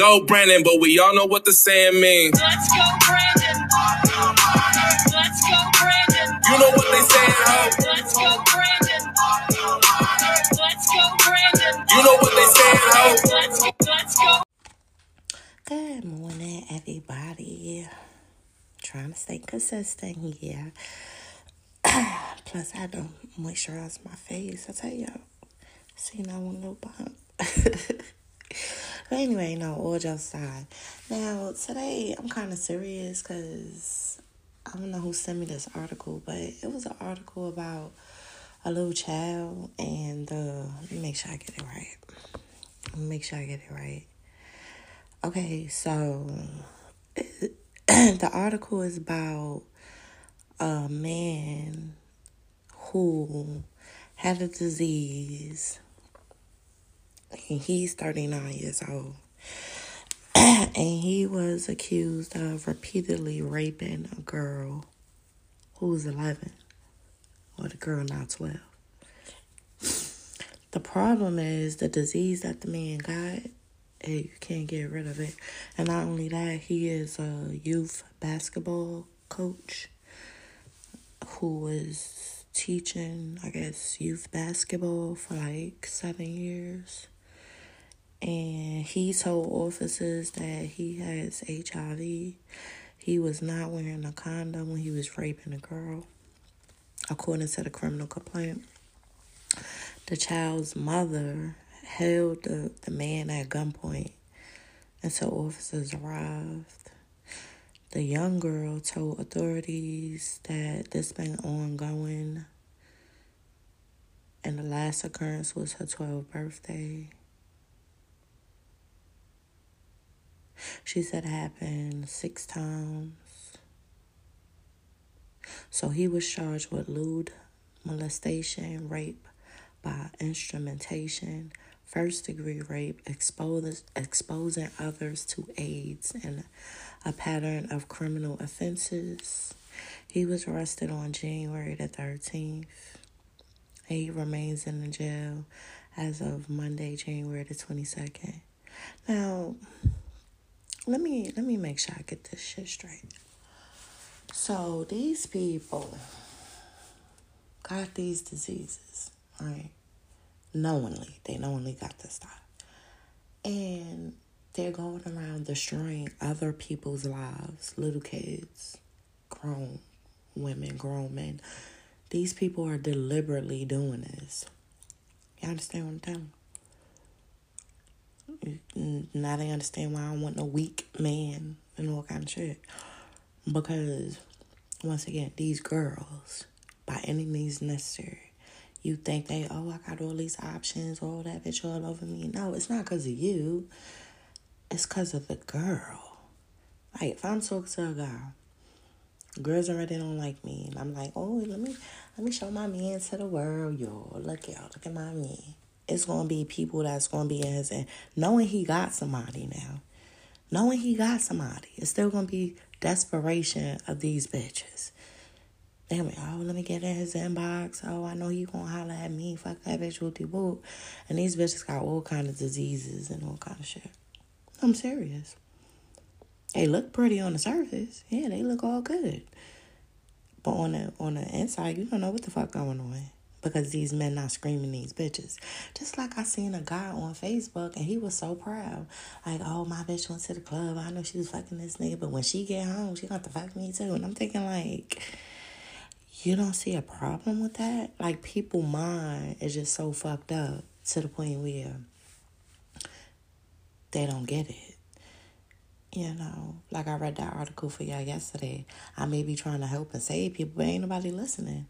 go, Brandon, but we all know what the saying means. Let's go, Brandon. Let's go, Brandon. You know what they saying, ho? Let's go, Brandon. Let's go, Brandon. You know what they saying, ho? Let's go, let's go. Good morning, everybody. Trying to stay consistent here. Plus, I had to moisturize my face. I tell y'all, see now one little bump. But anyway, no, all jokes aside. Now, today I'm kind of serious because I don't know who sent me this article, but it was an article about a little child, and uh, let me make sure I get it right. Make sure I get it right. Okay, so the article is about a man who had a disease and he's 39 years old and he was accused of repeatedly raping a girl who was 11 or the girl now 12 the problem is the disease that the man got and you can't get rid of it. And not only that, he is a youth basketball coach who was teaching, I guess, youth basketball for like seven years. And he told officers that he has HIV. He was not wearing a condom when he was raping a girl, according to the criminal complaint. The child's mother held the, the man at gunpoint until officers arrived. The young girl told authorities that this been ongoing and the last occurrence was her 12th birthday. She said it happened six times. So he was charged with lewd molestation, rape by instrumentation, first degree rape, expose, exposing others to AIDS, and a pattern of criminal offenses. He was arrested on January the 13th. He remains in the jail as of Monday, January the 22nd. Now, let me let me make sure I get this shit straight. So these people got these diseases, right? knowingly. They knowingly got this stuff. And they're going around destroying other people's lives, little kids, grown women, grown men. These people are deliberately doing this. You understand what I'm telling? Now they understand why I want no weak man and all kind of shit. Because, once again, these girls, by any means necessary, you think they, oh, I got all these options, all that bitch all over me. No, it's not because of you. It's because of the girl. Like, if I'm talking to a girl, girls already don't like me, and I'm like, oh, let me let me show my man to the world, y'all. Look, y'all, look at my man. It's gonna be people that's gonna be in his end, knowing he got somebody now, knowing he got somebody. It's still gonna be desperation of these bitches. They like, oh, let me get in his inbox. Oh, I know he gonna holler at me. Fuck that bitch the boot. And these bitches got all kind of diseases and all kind of shit. I'm serious. They look pretty on the surface. Yeah, they look all good. But on the on the inside, you don't know what the fuck going on. Because these men not screaming these bitches. Just like I seen a guy on Facebook and he was so proud. Like, oh my bitch went to the club. I know she was fucking this nigga, but when she get home, she got to fuck me too. And I'm thinking like you don't see a problem with that? Like people mind is just so fucked up to the point where they don't get it. You know, like I read that article for y'all yesterday. I may be trying to help and save people, but ain't nobody listening.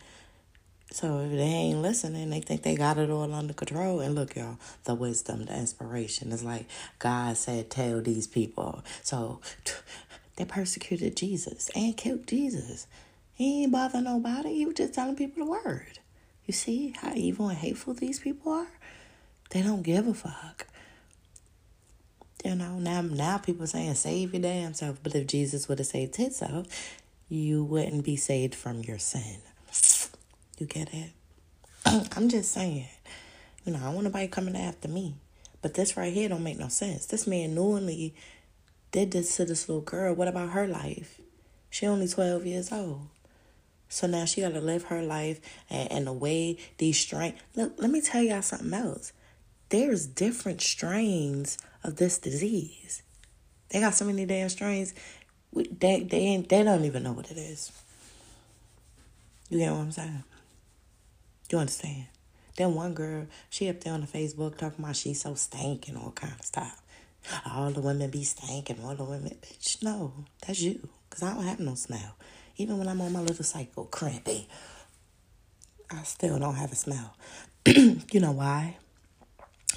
So if they ain't listening, they think they got it all under control. And look, y'all, the wisdom, the inspiration is like God said, tell these people. So they persecuted Jesus and killed Jesus. He ain't bother nobody. He was just telling people the word. You see how evil and hateful these people are? They don't give a fuck. You know, now now people saying save your damn self. But if Jesus would have saved himself, you wouldn't be saved from your sin. You get it? I'm just saying. You know, I want nobody coming after me. But this right here don't make no sense. This man knowingly did this to this little girl. What about her life? She only 12 years old. So now she got to live her life and, and the way these strains. Look, let me tell y'all something else. There's different strains of this disease. They got so many damn strains. They they ain't, they don't even know what it is. You get what I'm saying? You understand? Then one girl, she up there on the Facebook talking about she's so stank and all kind of stuff. All the women be stanking, all the women. Bitch, no, that's you. Because I don't have no smell. Even when I'm on my little cycle, crampy, I still don't have a smell. you know why?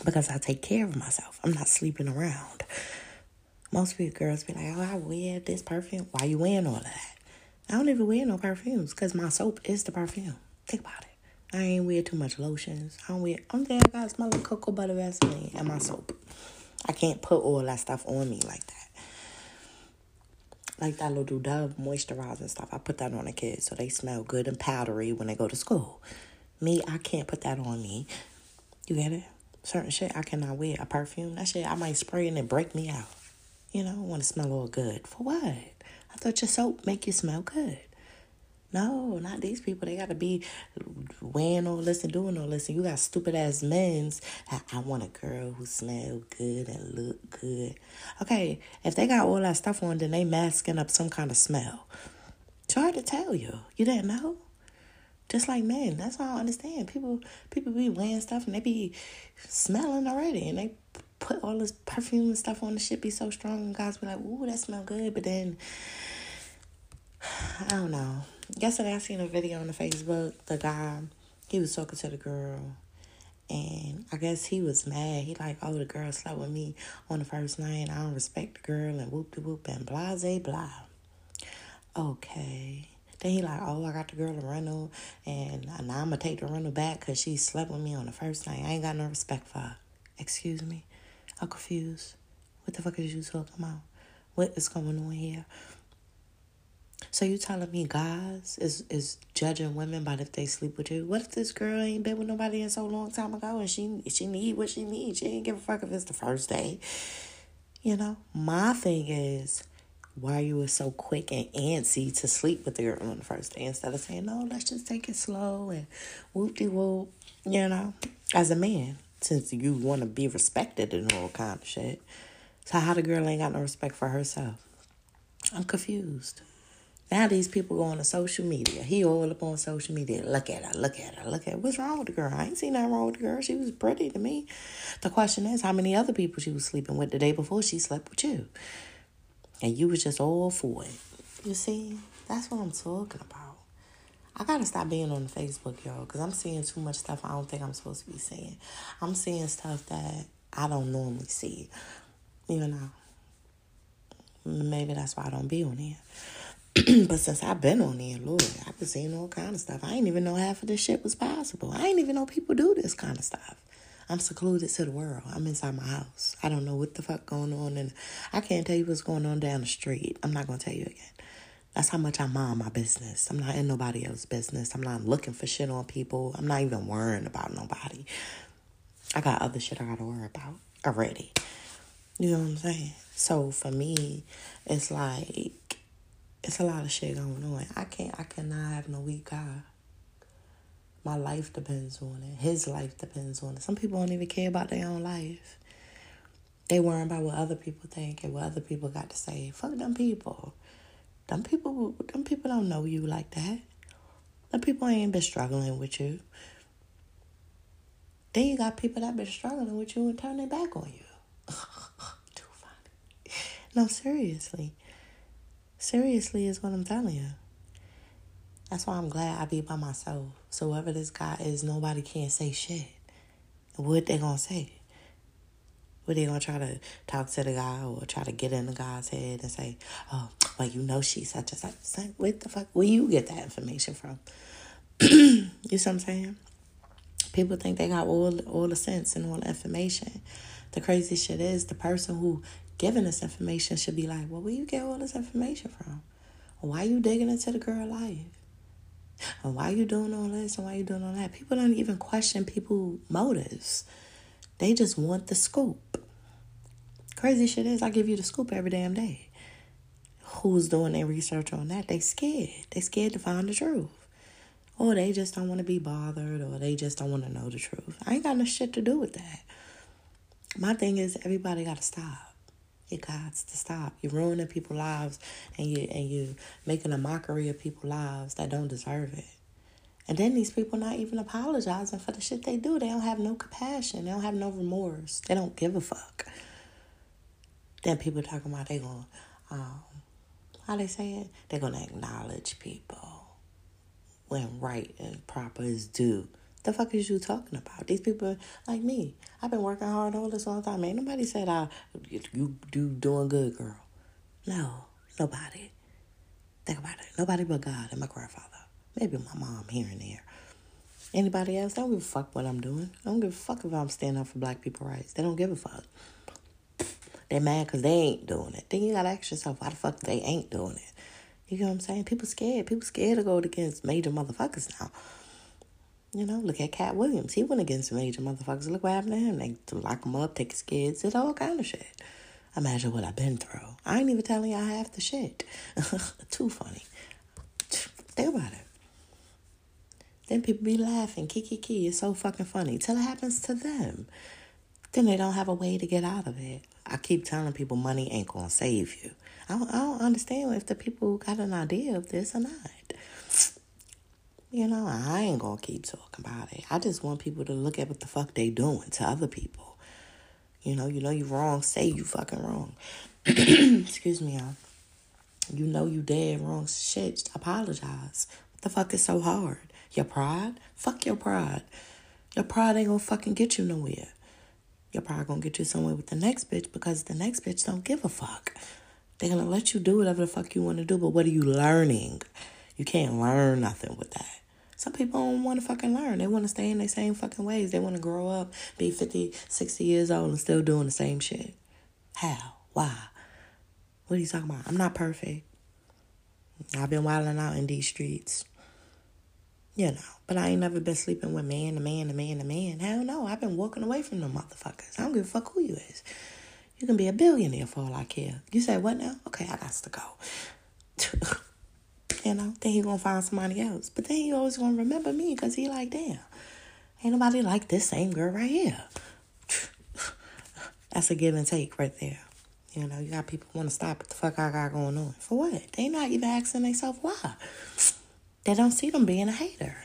Because I take care of myself. I'm not sleeping around. Most people girls be like, oh, I wear this perfume. Why you wearing all of that? I don't even wear no perfumes because my soap is the perfume. Think about it. I ain't wear too much lotions. I don't wear. I'm there. I got smell like cocoa butter Vaseline and my soap. I can't put all that stuff on me like that. Like that little Dove moisturizer stuff. I put that on the kids so they smell good and powdery when they go to school. Me, I can't put that on me. You get it? Certain shit I cannot wear. A perfume, that shit I might spray and it break me out. You know, I want to smell all good. For what? I thought your soap make you smell good. No, not these people. They got to be wearing all this and doing all this. And you got stupid ass men's. I, I want a girl who smell good and look good. Okay, if they got all that stuff on, then they masking up some kind of smell. Hard to tell you. You didn't know? Just like men. That's why I understand. People people be wearing stuff and they be smelling already. And they put all this perfume and stuff on the shit be so strong. And guys be like, ooh, that smell good. But then, I don't know yesterday I seen a video on the Facebook. The guy, he was talking to the girl, and I guess he was mad. He like, oh, the girl slept with me on the first night. I don't respect the girl and whoop de whoop and blase blah. Okay. Then he like, oh, I got the girl a rental, and now I'm gonna take the rental back because she slept with me on the first night. I ain't got no respect for her. Excuse me, I'm confused. What the fuck is you talking about? What is going on here? So you telling me guys is is judging women by if they sleep with you? What if this girl ain't been with nobody in so long time ago and she she need what she needs? She ain't give a fuck if it's the first day. You know, my thing is why you were so quick and antsy to sleep with the girl on the first day instead of saying no, let's just take it slow and whoop de whoop. You know, as a man, since you want to be respected and all kind of shit. So how the girl ain't got no respect for herself? I'm confused. Now these people go on to social media. He all up on social media. Look at her, look at her, look at her. What's wrong with the girl? I ain't seen nothing wrong with the girl. She was pretty to me. The question is, how many other people she was sleeping with the day before she slept with you? And you was just all for it. You see? That's what I'm talking about. I gotta stop being on Facebook, y'all, because I'm seeing too much stuff I don't think I'm supposed to be seeing. I'm seeing stuff that I don't normally see. You know. Maybe that's why I don't be on here. but since I've been on there, Lord, I've been seeing all kind of stuff. I ain't even know half of this shit was possible. I ain't even know people do this kind of stuff. I'm secluded to the world. I'm inside my house. I don't know what the fuck going on, and I can't tell you what's going on down the street. I'm not gonna tell you again. That's how much I mind my business. I'm not in nobody else's business. I'm not looking for shit on people. I'm not even worrying about nobody. I got other shit I gotta worry about already. You know what I'm saying? So for me, it's like it's a lot of shit going on. I can't I cannot have no weak guy. My life depends on it. His life depends on it. Some people don't even care about their own life. They worry about what other people think and what other people got to say. Fuck them people. Them people them people don't know you like that. Them people ain't been struggling with you. Then you got people that been struggling with you and turn their back on you. Too funny. No, seriously. Seriously, is what I'm telling you. That's why I'm glad I be by myself. So whoever this guy is, nobody can say shit. What they gonna say? What they gonna try to talk to the guy or try to get in the guy's head and say, "Oh, well, you know she's such a such." What the fuck? Where you get that information from? you see what I'm saying? People think they got all all the sense and all the information. The crazy shit is the person who giving us information should be like, well, where you get all this information from? Why you digging into the girl life? And why you doing all this and why you doing all that? People don't even question people's motives. They just want the scoop. Crazy shit is, I give you the scoop every damn day. Who's doing their research on that? They scared. They scared to find the truth. Or they just don't want to be bothered, or they just don't want to know the truth. I ain't got no shit to do with that. My thing is, everybody got to stop. You got to stop. You're ruining people's lives, and you and you making a mockery of people's lives that don't deserve it. And then these people not even apologizing for the shit they do. They don't have no compassion. They don't have no remorse. They don't give a fuck. Then people talking about they going, um, how they say it? They're gonna acknowledge people when right and proper is due. The fuck is you talking about? These people like me. I've been working hard all this long time. Ain't nobody said I you do doing good, girl. No, nobody. Think about it. Nobody but God and my grandfather. Maybe my mom here and there. Anybody else? They don't give a fuck what I'm doing. I don't give a fuck if I'm standing up for black people rights. They don't give a fuck. They're mad because they ain't doing it. Then you gotta ask yourself why the fuck they ain't doing it. You know what I'm saying? People scared. People scared to go against major motherfuckers now. You know, look at Katt Williams. He went against some major motherfuckers. Look what happened to him. They lock him up, take his kids, did all kind of shit. Imagine what I've been through. I ain't even telling y'all half the shit. Too funny. Think about it. Then people be laughing, kiki kiki. It's so fucking funny till it happens to them. Then they don't have a way to get out of it. I keep telling people money ain't gonna save you. I don't, I don't understand if the people got an idea of this or not. You know, I ain't gonna keep talking about it. I just want people to look at what the fuck they doing to other people. You know, you know you wrong, say you fucking wrong. Excuse me, y'all. You know you dead wrong shit. Apologize. What the fuck is so hard? Your pride? Fuck your pride. Your pride ain't gonna fucking get you nowhere. Your pride gonna get you somewhere with the next bitch because the next bitch don't give a fuck. They're gonna let you do whatever the fuck you wanna do, but what are you learning? You can't learn nothing with that. Some people don't want to fucking learn. They want to stay in their same fucking ways. They want to grow up, be 50, 60 years old, and still doing the same shit. How? Why? What are you talking about? I'm not perfect. I've been wilding out in these streets. You know, but I ain't never been sleeping with man a man a man a man. Hell no, I've been walking away from them motherfuckers. I don't give a fuck who you is. You can be a billionaire for all I care. You say what now? Okay, I got to go. you know, then he gonna find somebody else. But then he always gonna remember me because he like, damn, ain't nobody like this same girl right here. That's a give and take right there. You know, you got people want to stop what the fuck I got going on. For what? They not even asking themselves why. They don't see them being a hater.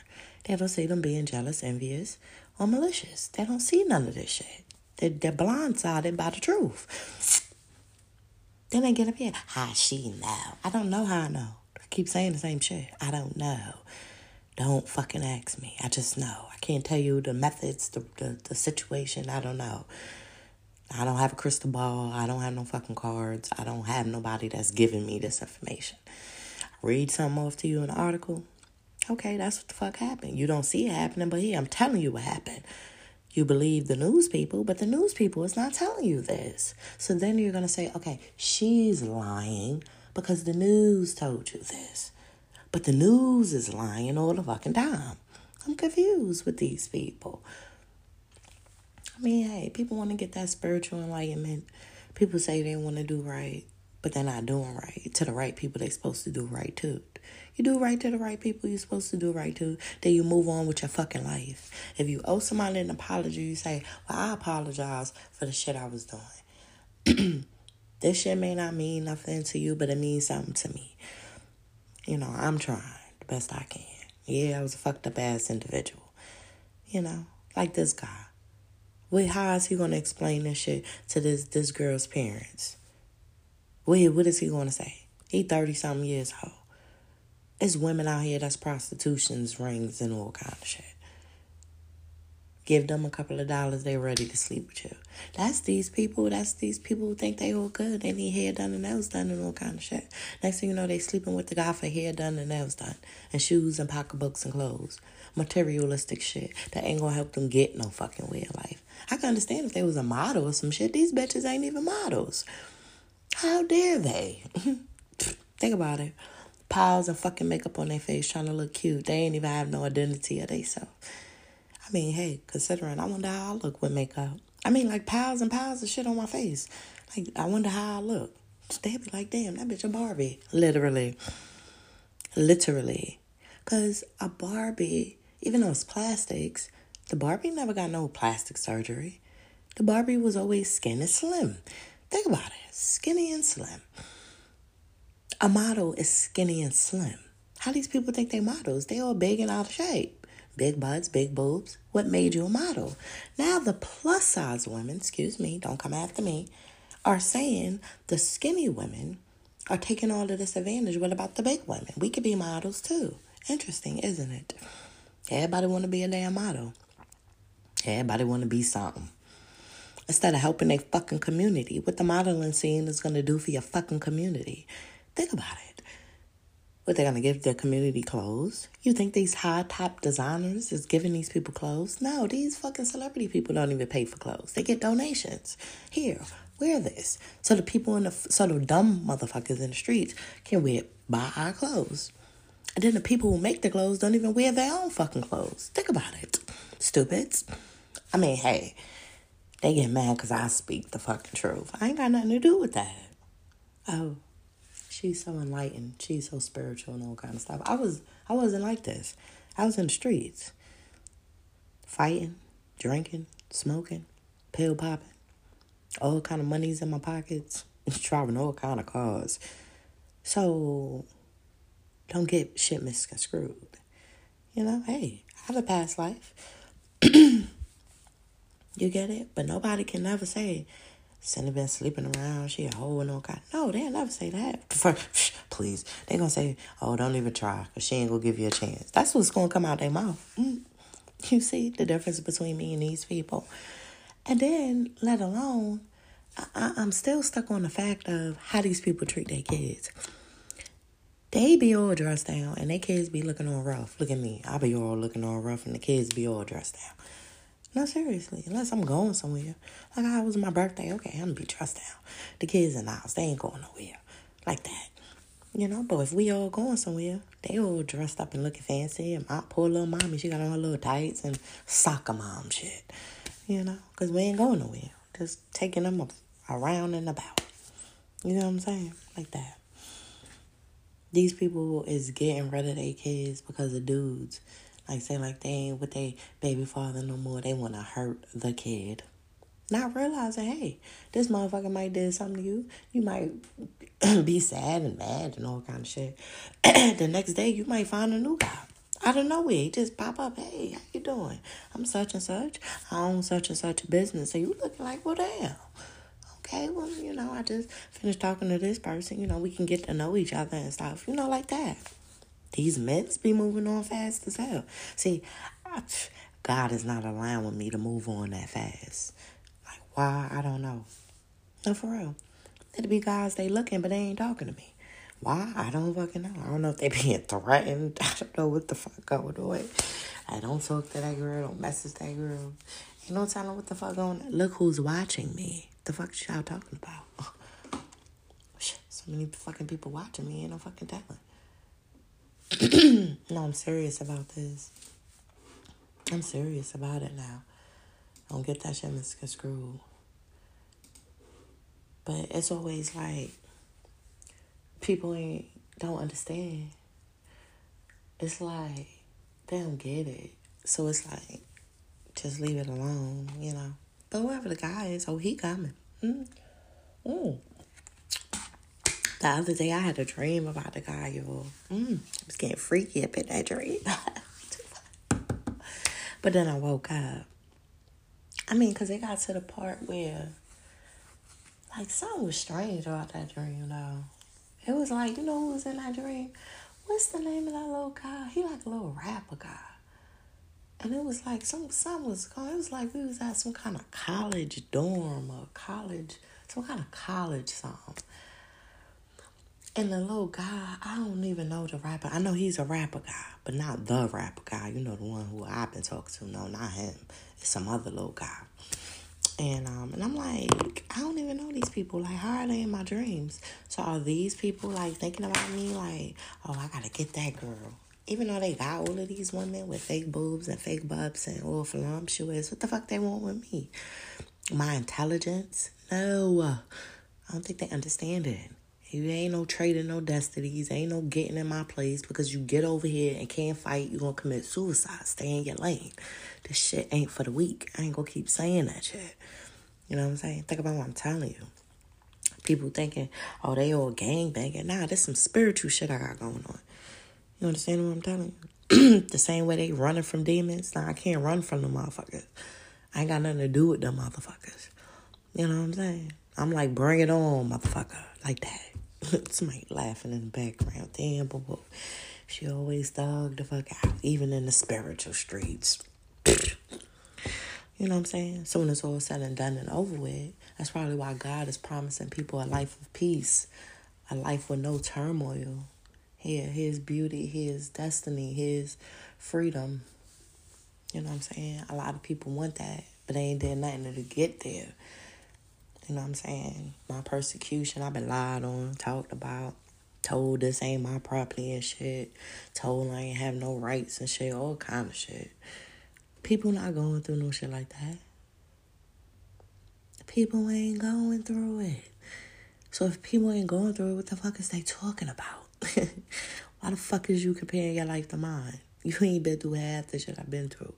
They don't see them being jealous, envious, or malicious. They don't see none of this shit. They're, they're blindsided by the truth. Then they get up here. How she know? I don't know how I know keep saying the same shit. I don't know. Don't fucking ask me. I just know. I can't tell you the methods, the, the, the situation. I don't know. I don't have a crystal ball. I don't have no fucking cards. I don't have nobody that's giving me this information. Read something off to you in an article. Okay, that's what the fuck happened. You don't see it happening, but here, I'm telling you what happened. You believe the news people, but the news people is not telling you this. So then you're going to say, okay, she's lying because the news told you this. But the news is lying all the fucking time. I'm confused with these people. I mean, hey, people want to get that spiritual enlightenment. People say they want to do right, but they're not doing right. To the right people, they're supposed to do right to. You do right to the right people you're supposed to do right to. Then you move on with your fucking life. If you owe somebody an apology, you say, Well, I apologize for the shit I was doing. This shit may not mean nothing to you, but it means something to me. You know, I'm trying the best I can. Yeah, I was a fucked up ass individual. You know, like this guy. Wait, how is he gonna explain this shit to this this girl's parents? Wait, what is he gonna say? He thirty something years old. It's women out here that's prostitutions, rings, and all kind of shit. Give them a couple of dollars, they're ready to sleep with you. That's these people. That's these people who think they all good. They need hair done and nails done and all kind of shit. Next thing you know, they sleeping with the guy for hair done and nails done, and shoes and pocketbooks and clothes. Materialistic shit that ain't gonna help them get no fucking way of life. I can understand if they was a model or some shit. These bitches ain't even models. How dare they? Think about it. Piles of fucking makeup on their face trying to look cute. They ain't even have no identity of themselves. I mean, hey, considering I wonder how I look with makeup. I mean, like piles and piles of shit on my face. Like, I wonder how I look. They'd be like, damn, that bitch a Barbie. Literally. Literally. Because a Barbie, even though it's plastics, the Barbie never got no plastic surgery. The Barbie was always skinny and slim. Think about it skinny and slim. A model is skinny and slim. How these people think they models? They all big and out of shape. Big butts, big boobs. What made you a model? Now the plus size women, excuse me, don't come after me, are saying the skinny women are taking all of this advantage. What about the big women? We could be models too. Interesting, isn't it? Everybody want to be a damn model. Everybody want to be something. Instead of helping a fucking community, what the modeling scene is going to do for your fucking community. Think about it. What they're gonna give their community clothes? You think these high top designers is giving these people clothes? No, these fucking celebrity people don't even pay for clothes. They get donations. Here, wear this, so the people in the so the dumb motherfuckers in the streets can wear buy our clothes. And then the people who make the clothes don't even wear their own fucking clothes. Think about it, stupids. I mean, hey, they get mad because I speak the fucking truth. I ain't got nothing to do with that. Oh, she's so enlightened. She's so spiritual and all kind of stuff. I was I wasn't like this. I was in the streets. Fighting, drinking, smoking, pill popping, all kind of monies in my pockets, driving all kind of cars. So don't get shit misconstrued. You know, hey, I have a past life. you get it? But nobody can never say Cindy been sleeping around. She a hoe and all kind. No, they'll never say that. Please. they to say, oh, don't even try because she ain't to give you a chance. That's what's to come out their mouth. Mm. You see the difference between me and these people. And then, let alone, I, I'm still stuck on the fact of how these people treat their kids. They be all dressed down and their kids be looking all rough. Look at me. I be all looking all rough and the kids be all dressed down. No, seriously, unless I'm going somewhere. Like I was my birthday, okay, I'm gonna be dressed down. The kids in the house, they ain't going nowhere. Like that. You know, but if we all going somewhere, they all dressed up and looking fancy. And my poor little mommy, she got on her little tights and soccer mom shit. You know, because we ain't going nowhere. Just taking them around and about. You know what I'm saying? Like that. These people is getting rid of their kids because of dudes like say like they ain't with their baby father no more. They want to hurt the kid. Not realizing, hey, this motherfucker might did something to you. You might be sad and mad and all kind of shit. the next day, you might find a new guy out of nowhere. He just pop up. Hey, how you doing? I'm such and such. I own such and such a business. So you looking like, well, damn. Okay, well, you know, I just finished talking to this person. You know, we can get to know each other and stuff. You know, like that. These meds be moving on fast as hell. See, I, God is not allowing me to move on that fast. Like, why? I don't know. No, for real. It'd be guys they looking, but they ain't talking to me. Why? I don't fucking know. I don't know if they being threatened. I don't know what the fuck going on. I don't talk to that girl. Don't message that girl. Ain't no telling what the fuck going on. Look who's watching me. The fuck y'all talking about? shit, so many fucking people watching me. Ain't no fucking telling. no, I'm serious about this. I'm serious about it now. I don't get that shit misconstrued. But it's always like people ain't don't understand. It's like they don't get it. So it's like just leave it alone, you know. But whoever the guy is, oh he coming. Mm. Mm. The other day I had a dream about the guy, y'all. Mm, I was getting freaky up in that dream. but then I woke up. I mean, because it got to the part where, like, something was strange about that dream, though. It was like, you know who was in that dream? What's the name of that little guy? He like a little rapper guy. And it was like some something was going. It was like we was at some kind of college dorm or college, some kind of college something. And the little guy, I don't even know the rapper. I know he's a rapper guy, but not the rapper guy. You know the one who I've been talking to. No, not him. It's some other little guy. And um, and I'm like, I don't even know these people. Like, how are they in my dreams? So are these people like thinking about me? Like, oh, I gotta get that girl. Even though they got all of these women with fake boobs and fake butts and all voluptuous, what the fuck they want with me? my intelligence. No, I don't think they understand it. You ain't no trading no destinies. Ain't no getting in my place because you get over here and can't fight. You're going to commit suicide. Stay in your lane. This shit ain't for the weak. I ain't going to keep saying that shit. You know what I'm saying? Think about what I'm telling you. People thinking, oh, they all gang banging. Nah, there's some spiritual shit I got going on. You understand what I'm telling you? the same way they running from demons. Nah, I can't run from the motherfuckers. I ain't got nothing to do with them motherfuckers. You know what I'm saying? I'm like, bring it on, motherfucker. Like that. Somebody laughing in the background. Damn, boo. She always dug the fuck out, even in the spiritual streets. You know what I'm saying? So when it's all said and done and over with, that's probably why God is promising people a life of peace, a life with no turmoil. Here, His beauty, His destiny, His freedom. You know what I'm saying? A lot of people want that, but they ain't did nothing to get there. You know what I'm saying? My persecution, I've been lied on, talked about, told this ain't my property and shit, told I ain't have no rights and shit, all kind of shit. People not going through no shit like that. People ain't going through it. So if people ain't going through it, what the fuck is they talking about? Why the fuck is you comparing your life to mine? You ain't been through half the shit I've been through.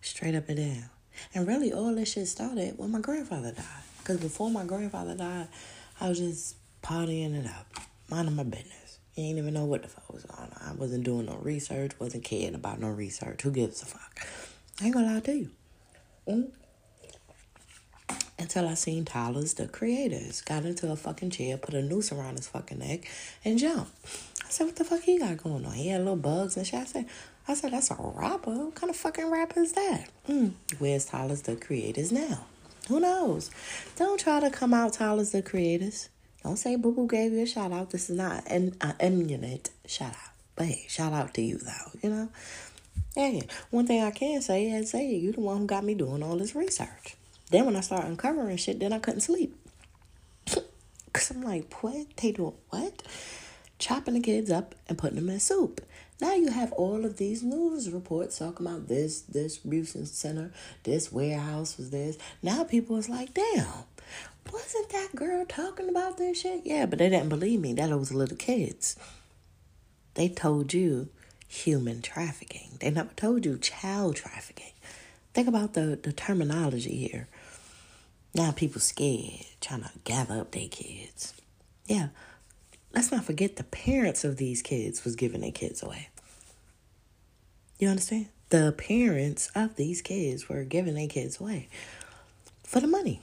Straight up and down. And really, all this shit started when my grandfather died. Because before my grandfather died, I was just partying it up, minding my business. You ain't even know what the fuck was going on. I wasn't doing no research, wasn't caring about no research. Who gives a fuck? I ain't gonna lie to you. Mm. Until I seen Tyler's the creators got into a fucking chair, put a noose around his fucking neck, and jump. I said, what the fuck he got going on? He had little bugs and shit. I said, I said, that's a rapper. What kind of fucking rapper is that? Mm. Where's Tyler's the creators now? Who knows? Don't try to come out tall as the creators. Don't say Boo Boo gave you a shout out. This is not an uh, eminent shout out. But hey, shout out to you though, you know? Yeah, one thing I can say is say you the one who got me doing all this research. Then when I started uncovering shit, then I couldn't sleep. Cause I'm like, what? They doing what? Chopping the kids up and putting them in soup. Now you have all of these news reports talking about this distribution center, this warehouse was this. Now people is like, damn, wasn't that girl talking about this shit? Yeah, but they didn't believe me. That was little kids. They told you human trafficking. They never told you child trafficking. Think about the, the terminology here. Now people scared, trying to gather up their kids. Yeah, let's not forget the parents of these kids was giving their kids away. You understand? The parents of these kids were giving their kids away for the money.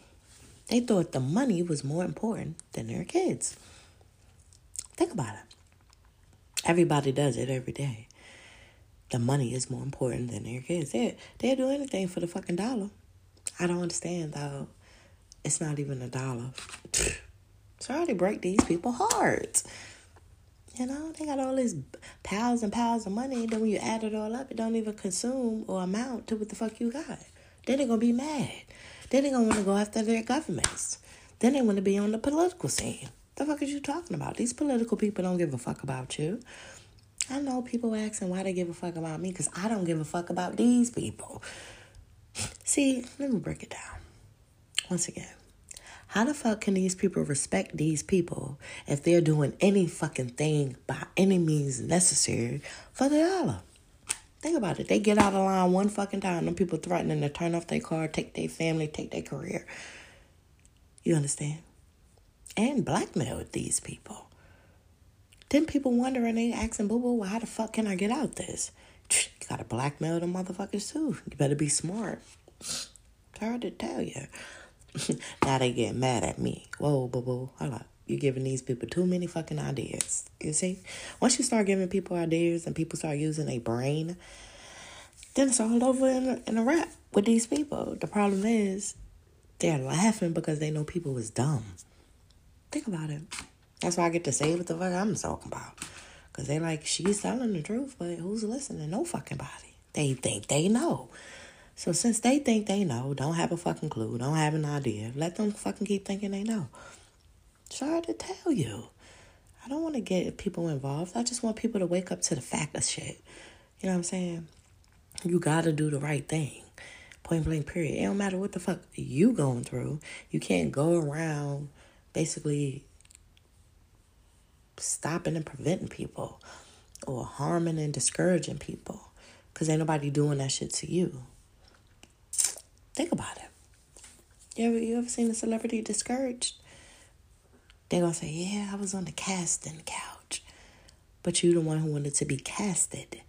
They thought the money was more important than their kids. Think about it. Everybody does it every day the money is more important than their kids. They they'll do anything for the fucking dollar. I don't understand though. It's not even a dollar. So Sorry to break these people hearts. You know, they got all these piles and piles of money. Then when you add it all up, it don't even consume or amount to what the fuck you got. Then they're gonna be mad. Then they're gonna want to go after their governments. Then they want to be on the political scene. The fuck are you talking about? These political people don't give a fuck about you. I know people asking why they give a fuck about me because I don't give a fuck about these people. See, let me break it down. Once again, how the fuck can these people respect these people if they're doing any fucking thing by any means necessary for the dollar? Think about it. They get out of line one fucking time. Them people threatening to turn off their car, take their family, take their career. You understand? And blackmail these people. Then people wondering, they asking Boo Boo, well, how the fuck can I get out this? You gotta blackmail them motherfuckers too. You better be smart. Hard to tell you. now they get mad at me. Whoa, Boo Boo, hold up. You're giving these people too many fucking ideas. You see? Once you start giving people ideas and people start using a brain, then it's all over in a, in a rap with these people. The problem is they're laughing because they know people is dumb. Think about it. That's why I get to say what the fuck I'm talking about. Because they like, she's telling the truth, but who's listening? No fucking body. They think they know. So since they think they know, don't have a fucking clue, don't have an idea, let them fucking keep thinking they know. Sorry to tell you. I don't want to get people involved. I just want people to wake up to the fact of shit. You know what I'm saying? You got to do the right thing. Point blank, period. It don't matter what the fuck you going through. You can't go around basically stopping and preventing people or harming and discouraging people because ain't nobody doing that shit to you. Think about it. You ever, you ever seen a celebrity discouraged? They're gonna say, Yeah, I was on the casting couch. But you the one who wanted to be casted.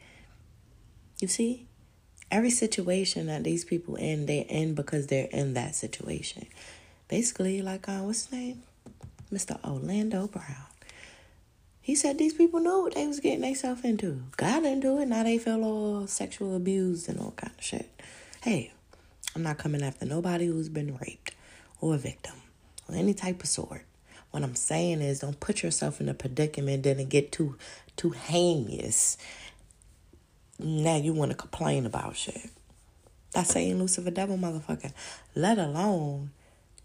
You see? Every situation that these people in, they're in because they're in that situation. Basically, like uh, what's his name? Mr. Orlando Brown. He said these people knew what they was getting themselves into. Got into it. Now they feel all sexual abused and all kind of shit. Hey, I'm not coming after nobody who's been raped or a victim or any type of sort. What I'm saying is don't put yourself in a predicament then get too too heinous. Now you want to complain about shit. That's saying Lucifer devil motherfucker. Let alone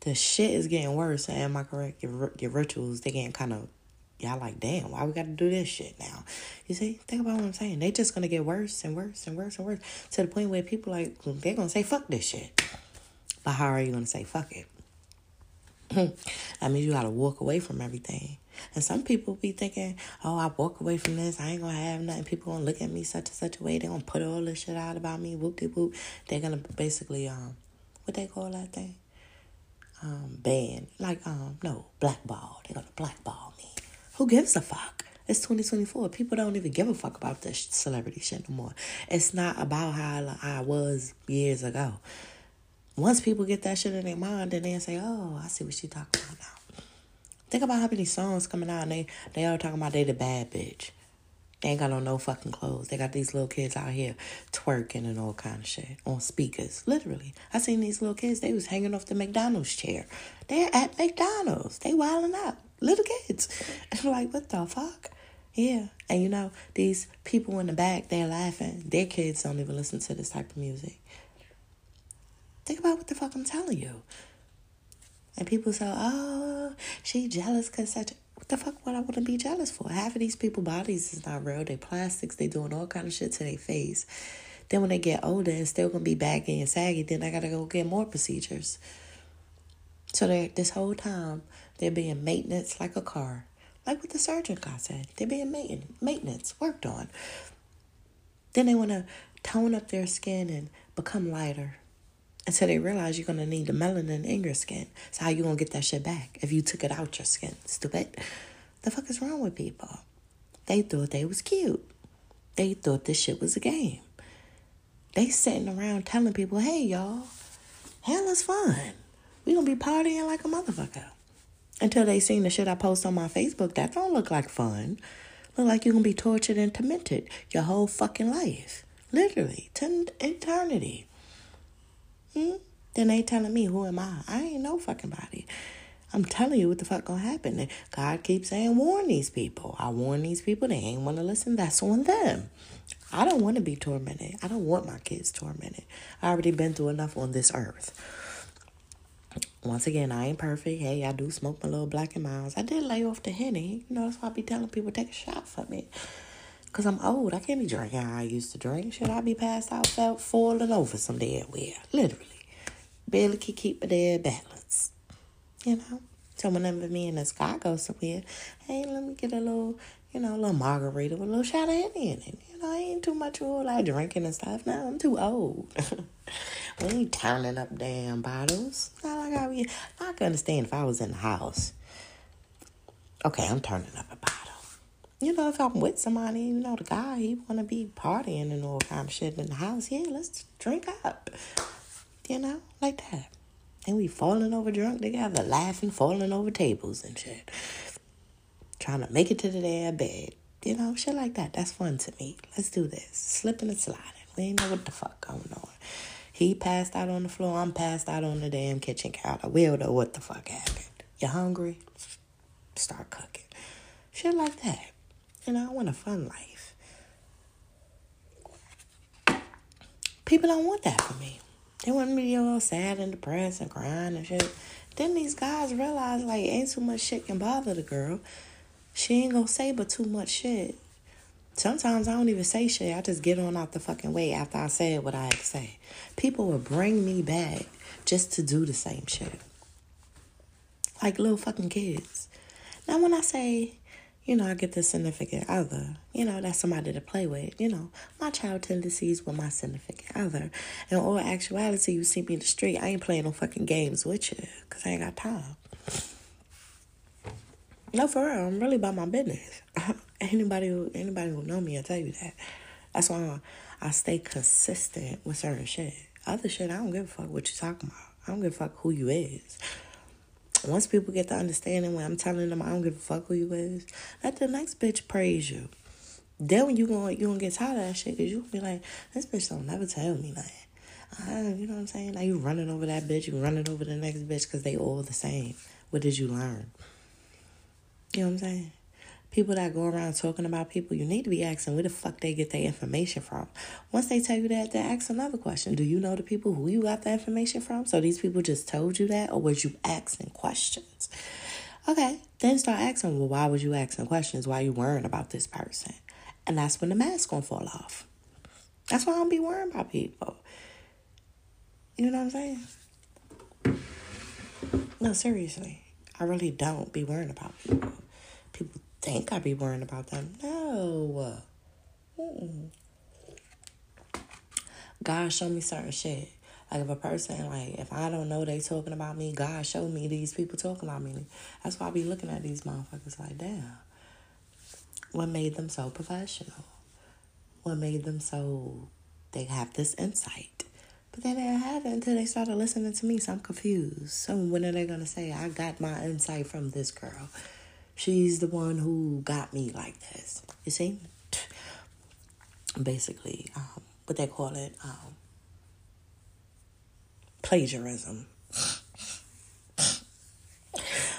the shit is getting worse. Am I correct? Your, your rituals, they getting kind of y'all like, damn, why we got to do this shit now? You see, think about what I'm saying. They just gonna get worse and worse and worse and worse to the point where people like they're gonna say fuck this shit. But how are you gonna say fuck it? that means you gotta walk away from everything. And some people be thinking, oh, I walk away from this, I ain't gonna have nothing. People gonna look at me such and such a way. They're gonna put all this shit out about me. Whoop de whoop. They're gonna basically um, what they call that thing? Um, ban like um, no blackball. They're gonna blackball me. Who gives a fuck? It's 2024. People don't even give a fuck about this celebrity shit no more. It's not about how I was years ago. Once people get that shit in their mind, then they say, "Oh, I see what she talking about now." Think about how many songs coming out and they they all talking about they the bad bitch. They ain't got on no fucking clothes. They got these little kids out here twerking and all kind of shit on speakers. Literally, I seen these little kids. They was hanging off the McDonald's chair. They're at McDonald's. They wilding out little kids. And I'm like, what the fuck? Yeah. And you know, these people in the back, they're laughing. Their kids don't even listen to this type of music. Think about what the fuck I'm telling you. And people say, oh, she jealous because such. What the fuck would I want to be jealous for? Half of these people bodies is not real. They plastics. They doing all kind of shit to their face. Then when they get older and still gonna be baggy and saggy, then I gotta go get more procedures. So they this whole time they're being maintenance like a car. Like what the surgeon guy said. They're being maintenance, maintenance worked on. Then they want to tone up their skin and become lighter. Until they realize you're to need the melanin in your skin. So how you to get that shit back if you took it out your skin? Stupid. The fuck is wrong with people? They thought they was cute. They thought this shit was a game. They sitting around telling people, hey, y'all, hell is fun. We gonna be partying like a motherfucker until they seen the shit I post on my Facebook. That don't look like fun. Look like you're gonna be tortured and tormented your whole fucking life. Literally, to eternity. Hmm? Then they telling me, who am I? I ain't no fucking body. I'm telling you what the fuck gonna happen. God keeps saying, warn these people. I warn these people, they ain't wanna listen. That's on them. I don't wanna be tormented. I don't want my kids tormented. I already been through enough on this earth. Once again, I ain't perfect. Hey, I do smoke my little Black and Milds. I did lay off the henny. You know, that's why I be telling people take a shot for me. Cause I'm old. I can't be drinking how I used to drink. Should I be passed out, falling over some dead where? Literally. Barely can keep a dead balance. You know? So whenever me and this guy go somewhere, hey, let me get a little, you know, a little margarita with a little shot of henny in it. You know, I ain't too much all like drinking and stuff. Now I'm too old. We ain't turning up damn bottles. Not like I, be, I can understand if I was in the house. Okay, I'm turning up a bottle. You know, if I'm with somebody, you know, the guy, he want to be partying and all kind of shit in the house. Yeah, let's drink up. You know, like that. And we falling over drunk together, laughing, falling over tables and shit. Trying to make it to the damn bed. You know, shit like that. That's fun to me. Let's do this. Slipping and sliding. We ain't know what the fuck going on. He passed out on the floor. I'm passed out on the damn kitchen counter. We don't know what the fuck happened. You hungry? Start cooking. Shit like that. You know, I want a fun life. People don't want that for me. They want me to be all sad and depressed and crying and shit. Then these guys realize like ain't too much shit can bother the girl. She ain't gonna say but too much shit. Sometimes I don't even say shit. I just get on out the fucking way after I said what I had to say. People will bring me back just to do the same shit. Like little fucking kids. Now, when I say, you know, I get the significant other, you know, that's somebody to play with, you know, my child tendencies with my significant other. In all actuality, you see me in the street, I ain't playing no fucking games with you because I ain't got time. No, for real, I'm really about my business. anybody who anybody who know me, will tell you that. That's why I, I stay consistent with certain shit. Other shit, I don't give a fuck what you talking about. I don't give a fuck who you is. Once people get the understanding when I'm telling them I don't give a fuck who you is, let the next bitch praise you. Then when you gonna you gonna get tired of that shit, cause you be like, this bitch don't never tell me nothing. Uh, you know what I'm saying? Now you running over that bitch, you running over the next bitch, cause they all the same. What did you learn? You know what I'm saying? People that go around talking about people, you need to be asking where the fuck they get their information from. Once they tell you that, then ask another question. Do you know the people who you got the information from? So these people just told you that, or was you asking questions? Okay, then start asking, well, why was you asking questions? Why you worrying about this person? And that's when the mask gonna fall off. That's why I don't be worrying about people. You know what I'm saying? No, seriously. I really don't be worrying about people. People think I be worrying about them. No. Mm-mm. God show me certain shit. Like if a person, like if I don't know they talking about me, God show me these people talking about me. That's why I be looking at these motherfuckers like, damn. What made them so professional? What made them so they have this insight? But they didn't have it until they started listening to me, so I'm confused. So when are they gonna say I got my insight from this girl? She's the one who got me like this. You see? Basically, um, what they call it, um, plagiarism.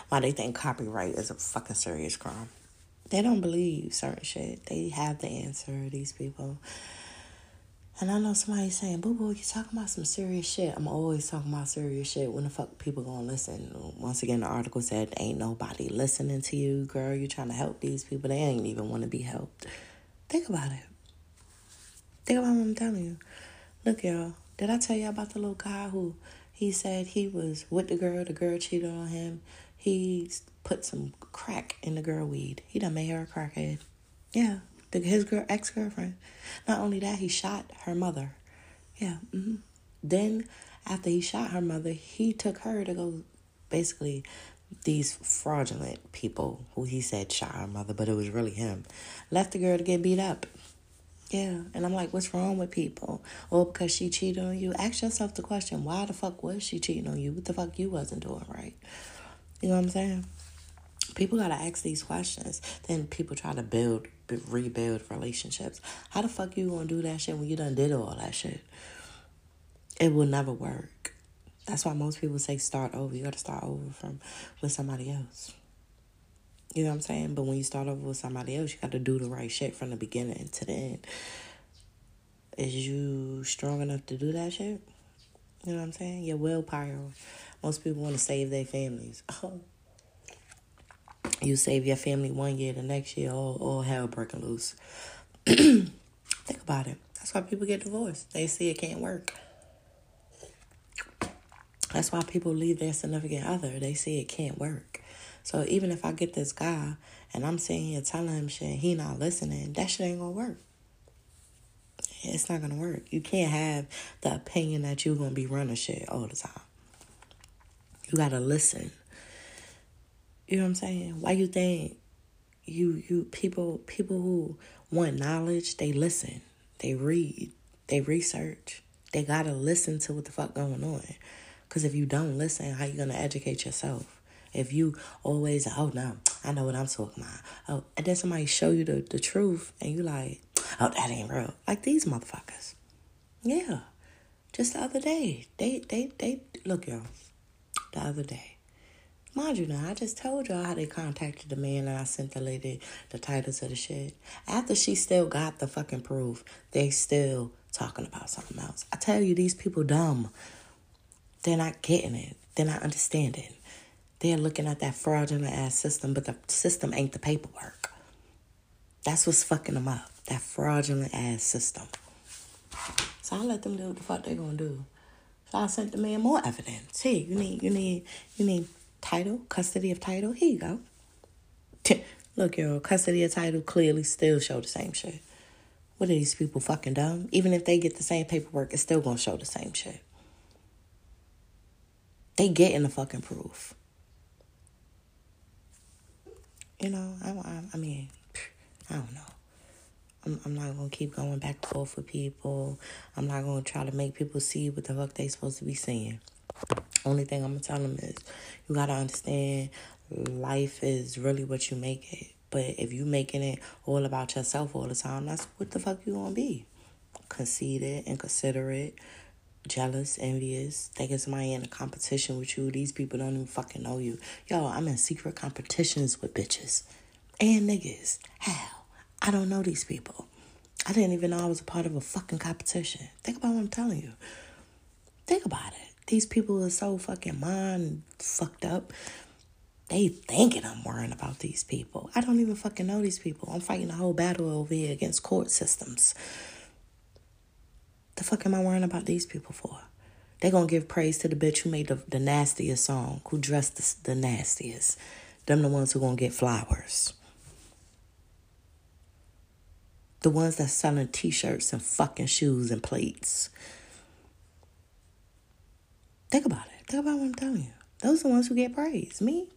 Why they think copyright is a fucking serious crime. They don't believe certain shit. They have the answer, these people. And I know somebody saying, Boo Boo, you talking about some serious shit. I'm always talking about serious shit. When the fuck people gonna listen? Once again, the article said, Ain't nobody listening to you, girl. You trying to help these people. They ain't even want to be helped. Think about it. Think about what I'm telling you. Look, y'all. Did I tell you about the little guy who he said he was with the girl, the girl cheated on him. He put some crack in the girl weed. He done made her a crackhead. Yeah, the, his girl ex girlfriend. Not only that, he shot her mother. Yeah. Mm-hmm. Then after he shot her mother, he took her to go basically these fraudulent people who he said shot her mother, but it was really him. Left the girl to get beat up. Yeah, and I'm like, what's wrong with people? Or because she cheated on you? Ask yourself the question, why the fuck was she cheating on you? What the fuck you wasn't doing right? You know what I'm saying? People gotta ask these questions. Then people try to build, rebuild relationships. How the fuck you gonna do that shit when you done did all that shit? It will never work. That's why most people say start over. You gotta start over from with somebody else. You know what I'm saying? But when you start over with somebody else, you got to do the right shit from the beginning to the end. Is you strong enough to do that shit? You know what I'm saying? Your willpower. Most people want to save their families. Oh. You save your family one year, the next year, all, all hell breaking loose. Think about it. That's why people get divorced. They see it can't work. That's why people leave their significant other. They see it can't work. So even if I get this guy and I'm sitting here telling him shit, he not listening, that shit ain't gonna work. It's not gonna work. You can't have the opinion that you're gonna be running shit all the time. You gotta listen. You know what I'm saying? Why you think you you people people who want knowledge, they listen, they read, they research. They gotta listen to what the fuck going on. Cause if you don't listen, how you gonna educate yourself? If you always, oh no, I know what I'm talking about. Oh, and then somebody show you the, the truth and you like, oh, that ain't real. Like these motherfuckers. Yeah. Just the other day. They they they look y'all. The other day. Mind you now, I just told y'all how they contacted the man and I sent the lady the titles of the shit. After she still got the fucking proof, they still talking about something else. I tell you, these people dumb. They're not getting it. They're not understanding. They're looking at that fraudulent ass system, but the system ain't the paperwork. That's what's fucking them up. That fraudulent ass system. So I let them do what the fuck they gonna do. So I sent the man more evidence. Hey, you need you need you need title, custody of title. Here you go. Look, yo, custody of title clearly still show the same shit. What are these people fucking dumb? Even if they get the same paperwork, it's still gonna show the same shit. They getting the fucking proof. You know, I, I, I mean, I don't know. I'm, I'm not gonna keep going back and forth with people. I'm not gonna try to make people see what the fuck they supposed to be seeing. Only thing I'm gonna tell them is, you gotta understand, life is really what you make it. But if you making it all about yourself all the time, that's what the fuck you gonna be. Conceited, inconsiderate, jealous, envious, thinking somebody in a competition with you. These people don't even fucking know you. Yo, I'm in secret competitions with bitches and niggas. How? I don't know these people. I didn't even know I was a part of a fucking competition. Think about what I'm telling you. Think about it. These people are so fucking mind fucked up. They thinking I'm worrying about these people. I don't even fucking know these people. I'm fighting a whole battle over here against court systems. The fuck am I worrying about these people for? They gonna give praise to the bitch who made the, the nastiest song, who dressed the, the nastiest. Them the ones who gonna get flowers. The ones that's selling t-shirts and fucking shoes and plates. Think about it. Think about what I'm telling you. Those are the ones who get praise. Me?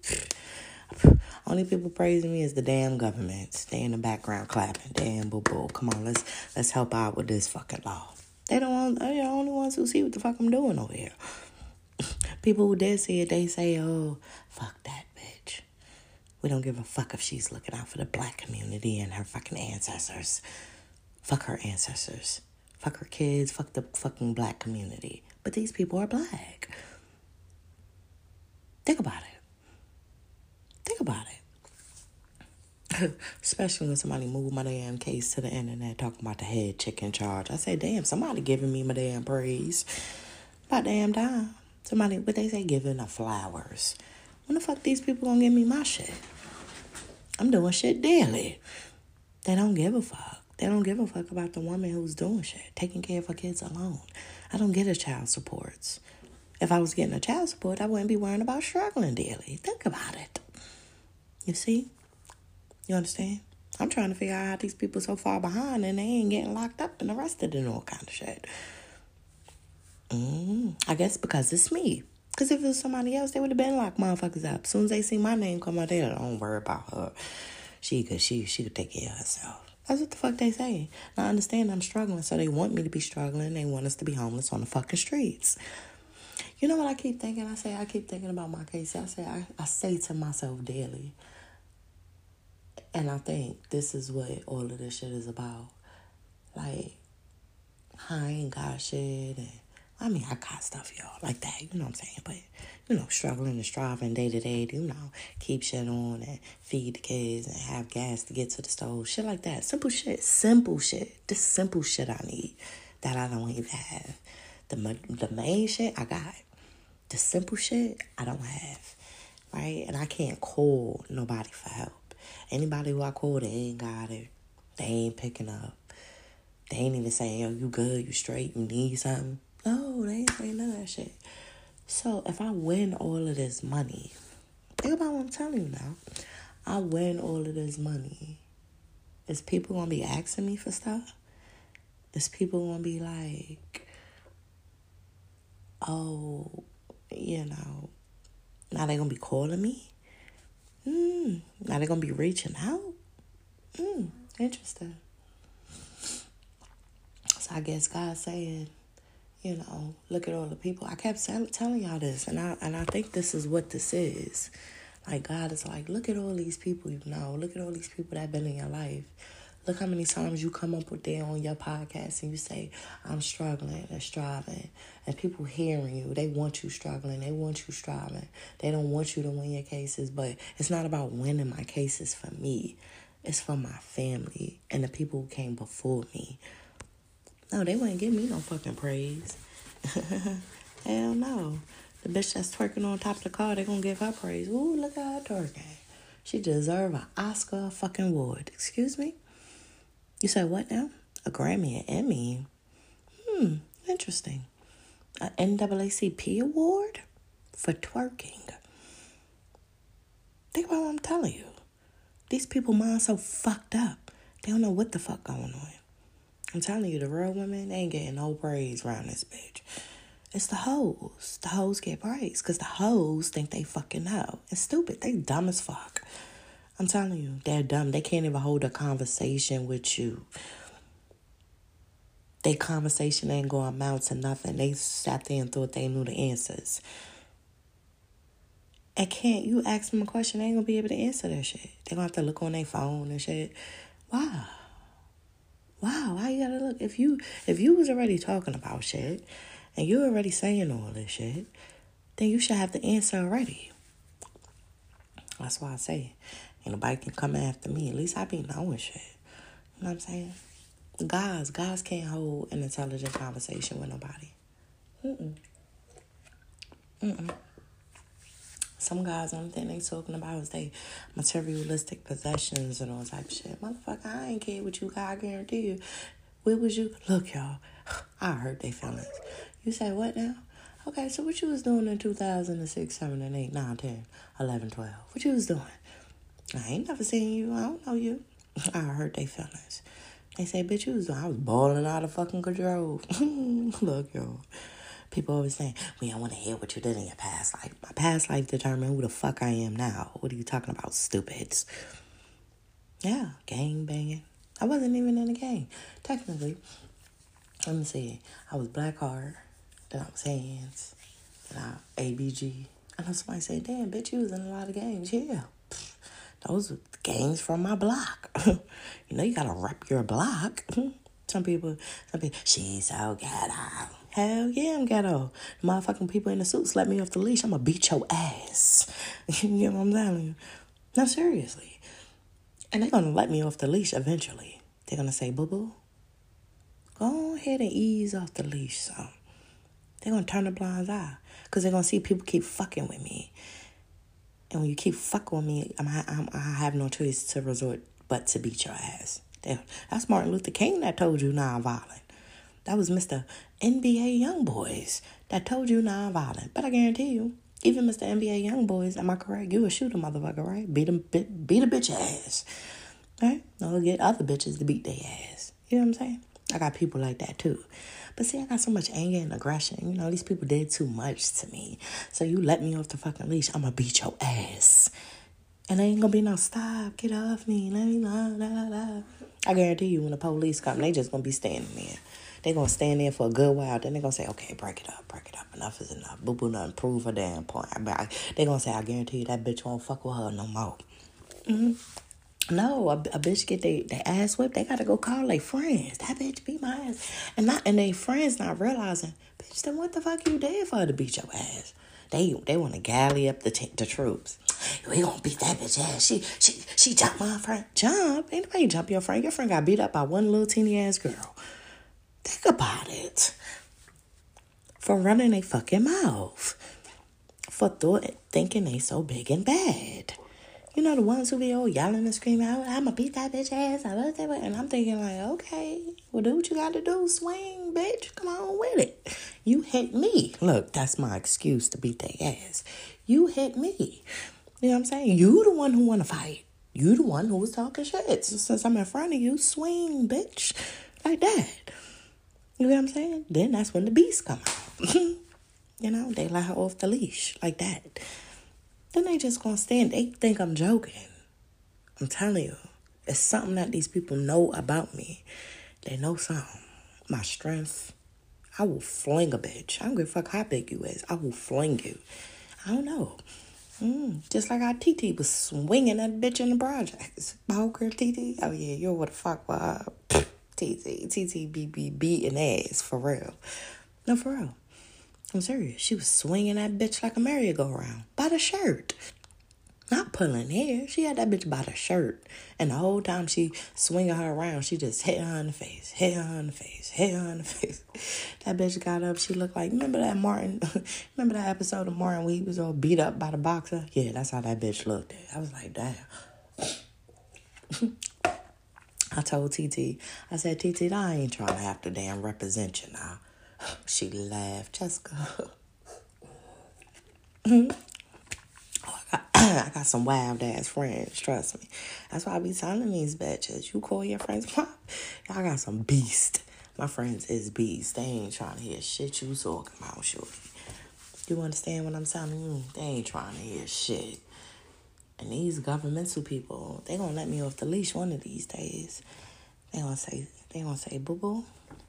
Only people praising me is the damn government. Stay in the background clapping. Damn boo boo. Come on, let's let's help out with this fucking law. They don't want they're the only ones who see what the fuck I'm doing over here. People who did see it, they say, Oh, fuck that bitch. We don't give a fuck if she's looking out for the black community and her fucking ancestors. Fuck her ancestors. Fuck her kids. Fuck the fucking black community. But these people are black. Think about it. Think about it. Especially when somebody moved my damn case to the internet talking about the head chicken charge. I say, damn, somebody giving me my damn praise. About damn time. Somebody, what they say, giving the flowers. When the fuck these people gonna give me my shit? I'm doing shit daily. They don't give a fuck. They don't give a fuck about the woman who's doing shit, taking care of her kids alone. I don't get a child supports. If I was getting a child support, I wouldn't be worrying about struggling daily. Think about it. You see? You understand? I'm trying to figure out how these people so far behind and they ain't getting locked up and arrested and all kind of shit. Mm, I guess because it's me. Because if it was somebody else, they would have been locked motherfuckers up. As soon as they see my name come out there, don't worry about her. She could she she could take care of herself. That's what the fuck they say. Now I understand I'm struggling, so they want me to be struggling. They want us to be homeless on the fucking streets. You know what I keep thinking? I say I keep thinking about my case. I say I, I say to myself daily. And I think this is what all of this shit is about. Like, I ain't got shit and I mean I got stuff, y'all, like that, you know what I'm saying? But, you know, struggling and striving day to day, you know, keep shit on and feed the kids and have gas to get to the stove. Shit like that. Simple shit. Simple shit. This simple shit I need that I don't even have. The the main shit I got. The simple shit I don't have. Right? And I can't call nobody for help. Anybody who I call, they ain't got it. They ain't picking up. They ain't even saying, yo, you good, you straight, you need something. No, they ain't saying none of that shit. So if I win all of this money, think about what I'm telling you now. I win all of this money. Is people gonna be asking me for stuff? Is people gonna be like, oh, you know, now they gonna be calling me? Mm, now they gonna be reaching out? Mm, interesting. So I guess God saying, you know, look at all the people. I kept telling y'all this, and I and I think this is what this is. Like God is like, look at all these people you know. Look at all these people that been in your life. Look how many times you come up with there on your podcast and you say, I'm struggling and striving. And people hearing you, they want you struggling. They want you striving. They don't want you to win your cases. But it's not about winning my cases for me. It's for my family and the people who came before me. No, they wouldn't give me no fucking praise. Hell no. The bitch that's twerking on top of the car, they gonna give her praise. Ooh, look at her twerking. She deserve an Oscar fucking award. Excuse me? You said what now? A Grammy, an Emmy. Hmm, interesting. A NAACP award for twerking. Think about what I'm telling you. These people mind so fucked up. They don't know what the fuck going on. I'm telling you, the real women, they ain't getting no praise around this bitch. It's the hoes. The hoes get praise because the hoes think they fucking know. It's stupid. They dumb as fuck. I'm telling you, they're dumb. They can't even hold a conversation with you. Their conversation ain't gonna amount to nothing. They sat there and thought they knew the answers. And can't you ask them a question? They ain't gonna be able to answer that shit. They gonna have to look on their phone and shit. Wow. Wow, why you gotta look? If you if you was already talking about shit and you already saying all this shit, then you should have the answer already. That's why I say ain't nobody can come after me. At least I be knowing shit. You know what I'm saying? Guys, guys can't hold an intelligent conversation with nobody. Mm-mm. Mm-mm. Some guys, only thing they talking about is they materialistic possessions and all type shit. Motherfucker, I ain't care what you got. I guarantee you. Where was you? Look, y'all. I hurt their feelings. You say what now? Okay, so what you was doing in 2006, 7, and 8, 9, 10, 11, 12? What you was doing? I ain't never seen you. I don't know you. I hurt their feelings. They say, bitch, you was I was balling out of fucking control. Look, y'all. People always saying, we don't want to hear what you did in your past life. My past life determined who the fuck I am now. What are you talking about, stupids? Yeah, gang banging. I wasn't even in the gang. Technically, let me see. I was Blackheart, then I was Hands, then I ABG. I know somebody say, damn, bitch, you was in a lot of gangs. Yeah. Those are gangs from my block. you know, you gotta rep your block. Some people, some people, she's so ghetto. Hell yeah, I'm ghetto. The motherfucking people in the suits let me off the leash. I'm gonna beat your ass. you know what I'm you? No, seriously. And they're gonna let me off the leash eventually. They're gonna say, boo boo, go ahead and ease off the leash some. They're gonna turn a blind eye. Because they're gonna see people keep fucking with me. And when you keep fucking with me, I'm, I'm, I have no choice to resort but to beat your ass. That's Martin Luther King that told you non-violent. That was Mr. NBA Young Boys that told you non-violent. But I guarantee you, even Mr. NBA Young Boys, am I correct? You a motherfucker, right? Beat him, beat, beat a bitch ass, right? Or get other bitches to beat their ass. You know what I'm saying? I got people like that too. But see, I got so much anger and aggression. You know, these people did too much to me. So you let me off the fucking leash, I'm gonna beat your ass. And ain't gonna be no stop, get off me, let me la, la, la. I guarantee you, when the police come, they just gonna be standing there. They gonna stand there for a good while. Then they're gonna say, "Okay, break it up, break it up. Enough is enough. Boo boo, nothing. Prove a damn point." But they gonna say, "I guarantee you that bitch won't fuck with her no more." Mm-hmm. No, a, a bitch get they, they ass whipped. They gotta go call their friends. That bitch beat my ass, and not and they friends not realizing, bitch. Then what the fuck you did for her to beat your ass? They they want to galley up the t- the troops. We gonna beat that bitch ass. She she she jumped my friend. Jump? Ain't nobody jump your friend. Your friend got beat up by one little teeny ass girl. Think about it. For running a fucking mouth. For thought, thinking they so big and bad. You know the ones who be oh, all yelling and screaming oh, I'ma beat that bitch ass. I love that. And I'm thinking like, okay, well do what you gotta do. Swing, bitch. Come on with it. You hit me. Look, that's my excuse to beat their ass. You hit me. You know what I'm saying? You the one who wanna fight. You the one who was talking shit. So since I'm in front of you, swing, bitch. Like that. You know what I'm saying? Then that's when the beasts come out. you know, they let her off the leash like that. Then they just gonna stand. They think I'm joking. I'm telling you, it's something that these people know about me. They know something. My strength. I will fling a bitch. I don't give a fuck how big you is. I will fling you. I don't know. Mm, just like our TT was swinging that bitch in the projects. My whole girl TT. Oh yeah, you what the fuck, Bob. TT, TT beating ass for real. No, for real. I'm serious. She was swinging that bitch like a merry-go-round by the shirt. Not pulling hair. She had that bitch by the shirt. And the whole time she swinging her around, she just hit her in the face, hit her in the face, hit her in the face. That bitch got up. She looked like, remember that Martin, remember that episode of Martin where he was all beat up by the boxer? Yeah, that's how that bitch looked. I was like, damn. I told TT, I said, TT, I ain't trying to have to damn represent you now. She laughed, Jessica. Oh, I got, I got some wild ass friends, trust me. That's why I be telling these bitches, you call your friends pop. Y'all got some beast. My friends is beast. They ain't trying to hear shit you talking about, shorty. You understand what I'm telling you? They ain't trying to hear shit. And these governmental people, they gonna let me off the leash one of these days. They gonna say, they gonna say, boo boo,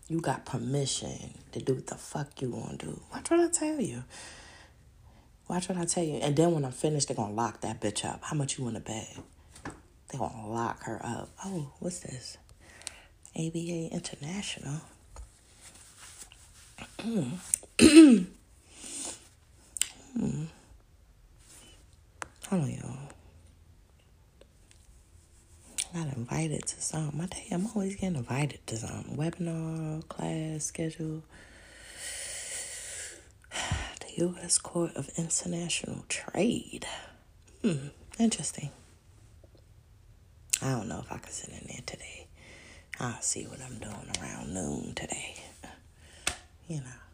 you got permission to do what the fuck you gonna do. Watch what I tell you. Watch what I tell you. And then when I'm finished, they gonna lock that bitch up. How much you wanna bet? They gonna lock her up. Oh, what's this? ABA International. hmm. Hold on, y'all. Got invited to some. My day, I'm always getting invited to some webinar, class, schedule. The U.S. Court of International Trade. Hmm, interesting. I don't know if I can sit in there today. I'll see what I'm doing around noon today. You know.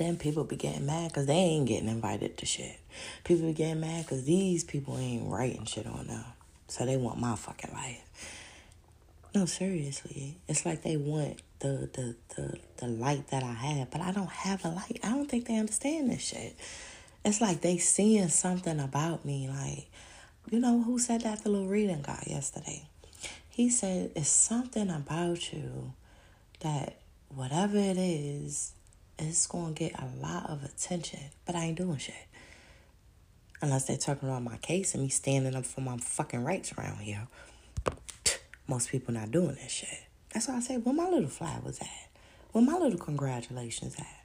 Then people be getting mad because they ain't getting invited to shit. People be getting mad because these people ain't writing shit on them. So they want my fucking life. No, seriously. It's like they want the, the, the, the light that I have, but I don't have a light. I don't think they understand this shit. It's like they seeing something about me. Like, you know who said that? The little reading guy yesterday. He said, It's something about you that whatever it is, it's going to get a lot of attention, but I ain't doing shit. Unless they're talking about my case and me standing up for my fucking rights around here. Most people not doing that shit. That's why I say, where my little flowers at? Where my little congratulations at?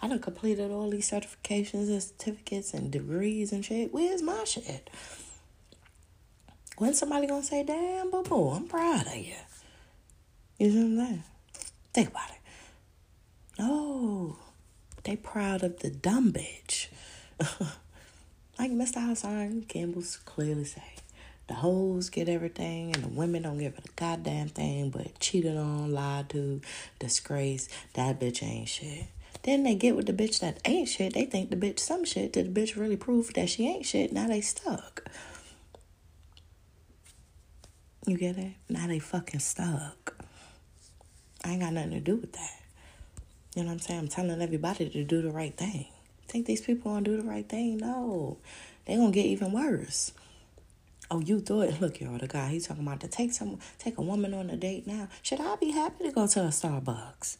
I done completed all these certifications and certificates and degrees and shit. Where's my shit? When somebody gonna say, damn, boo boo, I'm proud of you. You know what I'm saying? Think about it. Oh, they proud of the dumb bitch. like Mr. Hassan Campbell's clearly say. The hoes get everything and the women don't give a goddamn thing but cheated on, lied to, disgrace. That bitch ain't shit. Then they get with the bitch that ain't shit. They think the bitch some shit. Did the bitch really prove that she ain't shit? Now they stuck. You get it? Now they fucking stuck. I ain't got nothing to do with that. You know what I'm saying? I'm telling everybody to do the right thing. Think these people gonna do the right thing? No. They gonna get even worse. Oh, you thought look, y'all, the guy he's talking about to take some take a woman on a date now. Should I be happy to go to a Starbucks?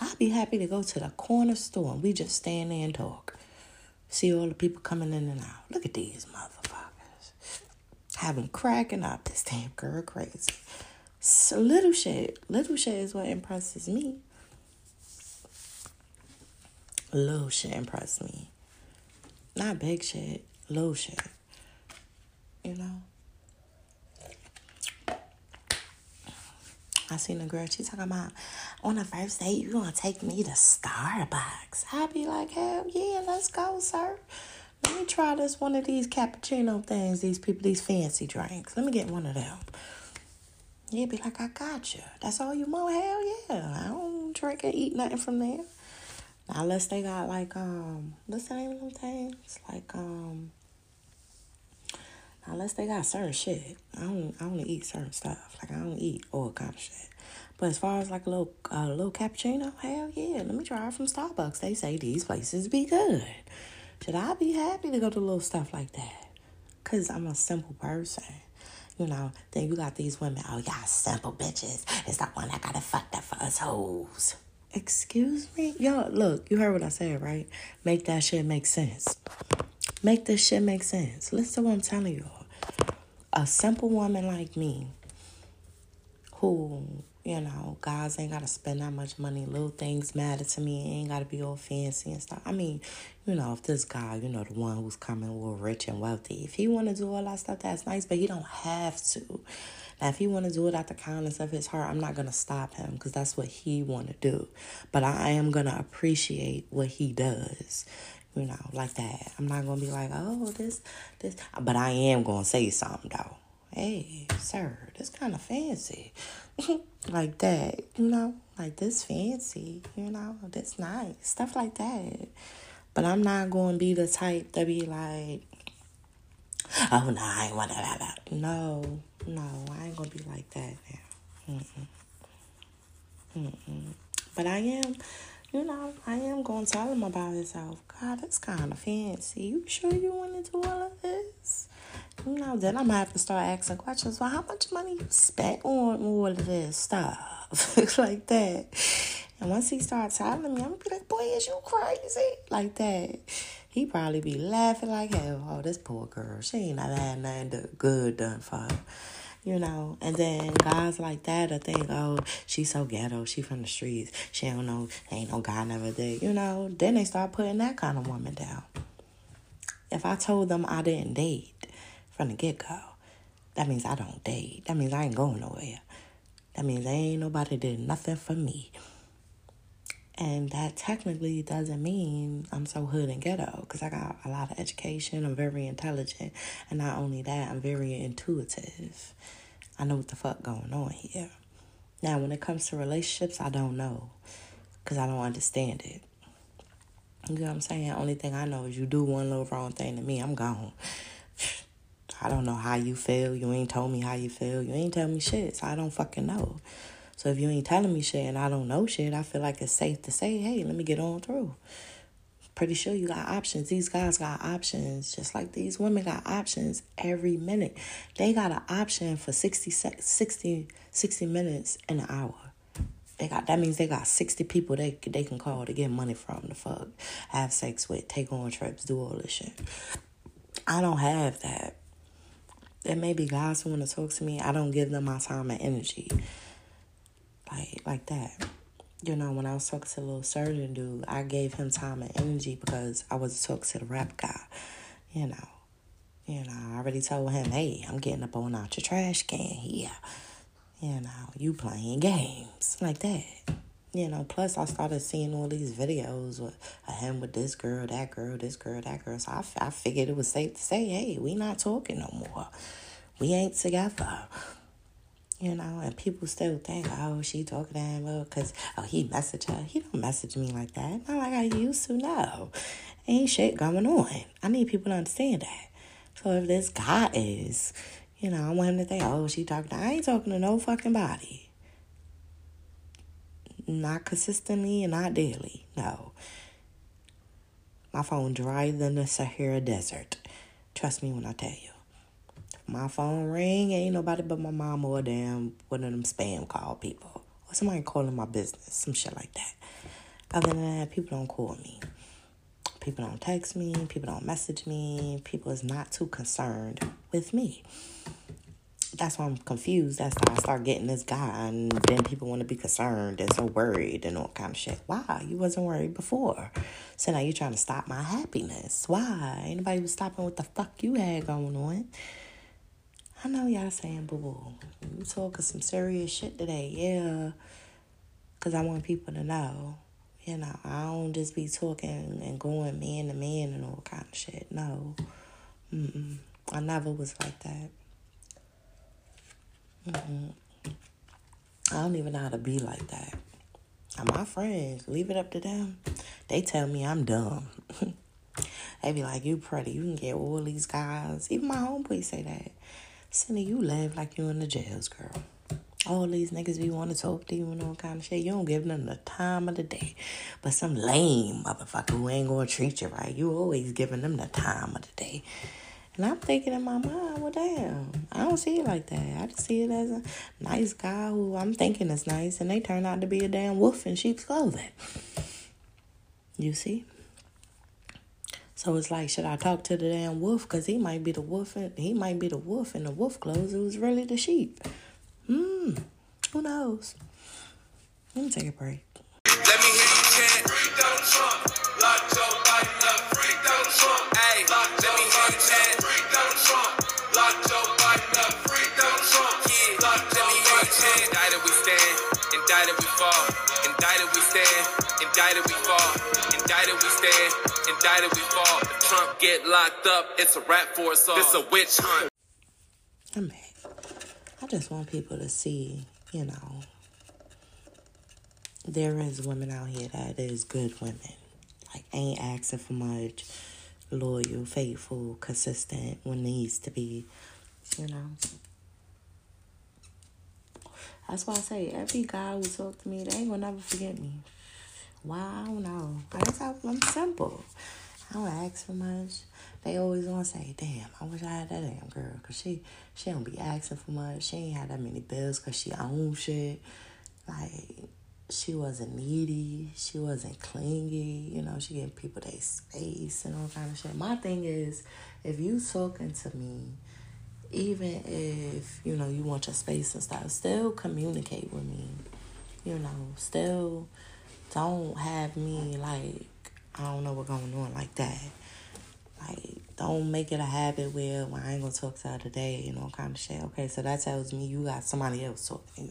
I'd be happy to go to the corner store and we just stand there and talk. See all the people coming in and out. Look at these motherfuckers. Have them cracking up. This damn girl crazy. So little shit. Little shit is what impresses me. Little shit impressed me. Not big shit. Little shit. You know? I seen a girl, she talking about on the first date, you gonna take me to Starbucks. I be like, hell yeah, let's go, sir. Let me try this one of these cappuccino things, these people, these fancy drinks. Let me get one of them. You'd be like, I got you. That's all you want? Hell yeah. I don't drink or eat nothing from there. Unless they got like, um, what's the name of them things? Like, um, unless they got certain shit. I don't, I only eat certain stuff. Like, I don't eat all kind of shit. But as far as like a little, uh, little cappuccino, hell yeah, let me try it from Starbucks. They say these places be good. Should I be happy to go to little stuff like that? Cause I'm a simple person. You know, then you got these women, oh y'all simple bitches. It's the one that got it fucked up for us hoes. Excuse me? Y'all, look, you heard what I said, right? Make that shit make sense. Make this shit make sense. Listen to what I'm telling y'all. A simple woman like me, who you know, guys ain't gotta spend that much money. Little things matter to me. Ain't gotta be all fancy and stuff. I mean, you know, if this guy, you know, the one who's coming all rich and wealthy, if he wanna do all that stuff, that's nice, but he don't have to. Now, if he wanna do it out the kindness of his heart, I'm not gonna stop him because that's what he wanna do. But I am gonna appreciate what he does. You know, like that. I'm not gonna be like, oh, this, this. But I am gonna say something though. hey, sir, this kind of fancy. like that, you know, like this fancy, you know, this nice, stuff like that. But I'm not going to be the type to be like, oh, no, I want that. No, no, I ain't to be like that now. Mm-mm. Mm-mm. But I am, you know, I am to tell him about himself. God, it's kind of fancy. You sure you want to do all of this? You know, then I'm gonna have to start asking questions. Well, how much money you spent on all of this stuff? like that. And once he starts telling me, I'm gonna be like, boy, is you crazy? Like that. He probably be laughing like hell. Oh, this poor girl. She ain't never had nothing good done for her. You know, and then guys like that I think, oh, she's so ghetto, she from the streets, she don't know, ain't no guy never did, you know. Then they start putting that kind of woman down. If I told them I didn't date from the get go, that means I don't date. That means I ain't going nowhere. That means ain't nobody did nothing for me. And that technically doesn't mean I'm so hood and ghetto because I got a lot of education. I'm very intelligent. And not only that, I'm very intuitive. I know what the fuck going on here. Now, when it comes to relationships, I don't know because I don't understand it. You know what I'm saying? Only thing I know is you do one little wrong thing to me, I'm gone. I don't know how you feel. You ain't told me how you feel. You ain't tell me shit, so I don't fucking know. So if you ain't telling me shit and I don't know shit, I feel like it's safe to say, hey, let me get on through. Pretty sure you got options. These guys got options, just like these women got options every minute. They got an option for 60, 60, 60 minutes in an hour. They got that means they got sixty people they they can call to get money from the fuck, have sex with, take on trips, do all this shit. I don't have that. There may be guys who want to talk to me. I don't give them my time and energy. Like like that. You know, when I was talking to the little surgeon dude, I gave him time and energy because I was talking to the rap guy. You know. You know, I already told him, hey, I'm getting up on out your trash can here. You know, you playing games like that. You know, plus I started seeing all these videos with him with this girl, that girl, this girl, that girl. So I, I figured it was safe to say, hey, we not talking no more. We ain't together. You know, and people still think, oh, she talking to him because, oh, he messaged her. He don't message me like that. Not like I used to, no. Ain't shit going on. I need people to understand that. So if this guy is you know, I want him to think, oh, she talking. To, I ain't talking to no fucking body. Not consistently and not daily. No. My phone drier than the Sahara Desert. Trust me when I tell you. My phone ring, ain't nobody but my mom or damn one of them spam call people. Or somebody calling my business. Some shit like that. Other than that, people don't call me. People don't text me. People don't message me. People is not too concerned with me that's why I'm confused. That's why I start getting this guy, and then people want to be concerned and so worried and all kind of shit. Why? You wasn't worried before, so now you're trying to stop my happiness. Why? Anybody was stopping what the fuck you had going on. I know y'all saying, boo boo, you talking some serious shit today, yeah. Cause I want people to know, you know, I don't just be talking and going man to man and all kind of shit. No, Mm-mm. I never was like that. Mm-hmm. I don't even know how to be like that. And my friends, leave it up to them. They tell me I'm dumb. they be like, you pretty. You can get all these guys. Even my homeboy say that. Cindy, you laugh like you in the jails, girl. All these niggas be want to talk to you and all kind of shit. You don't give them the time of the day. But some lame motherfucker who ain't gonna treat you right, you always giving them the time of the day. And I'm thinking in my mind, well, damn, I don't see it like that. I just see it as a nice guy who I'm thinking is nice, and they turn out to be a damn wolf in sheep's clothing. You see? So it's like, should I talk to the damn wolf? Because he might be the wolf, and he might be the wolf in the wolf clothes who's really the sheep. Hmm, who knows? Let me take a break. Let me hear you chant. Free Donald Trump. Lock Joe Biden up. Free Donald Trump. Hey, let me hear you chant. Free Donald Trump. Lock Joe Biden up. Free Donald Trump. Yeah, lock Joe Biden up. Indicted we stand. Indicted we fall. Indicted we stand. Indicted we fall. Indicted we stand. Indicted we fall. If Trump get locked up, it's a rap for us all. This a witch hunt. I'm back. I just want people to see, you know, there is women out here that is good women. Like ain't asking for much, loyal, faithful, consistent when needs to be, you know. That's why I say every guy who talk to me, they ain't gonna never forget me. Why I don't know. I guess I, I'm simple. I don't ask for much. They always gonna say, "Damn, I wish I had that damn girl," cause she she don't be asking for much. She ain't had that many bills, cause she own shit. Like she wasn't needy. She wasn't clingy. You know, she gave people their space and all kind of shit. My thing is, if you talking to me, even if you know you want your space and stuff, still communicate with me. You know, still don't have me like I don't know what's going on like that. Like, don't make it a habit where well, I ain't gonna talk to her today, you know, kind of shit. Okay, so that tells me you got somebody else talking.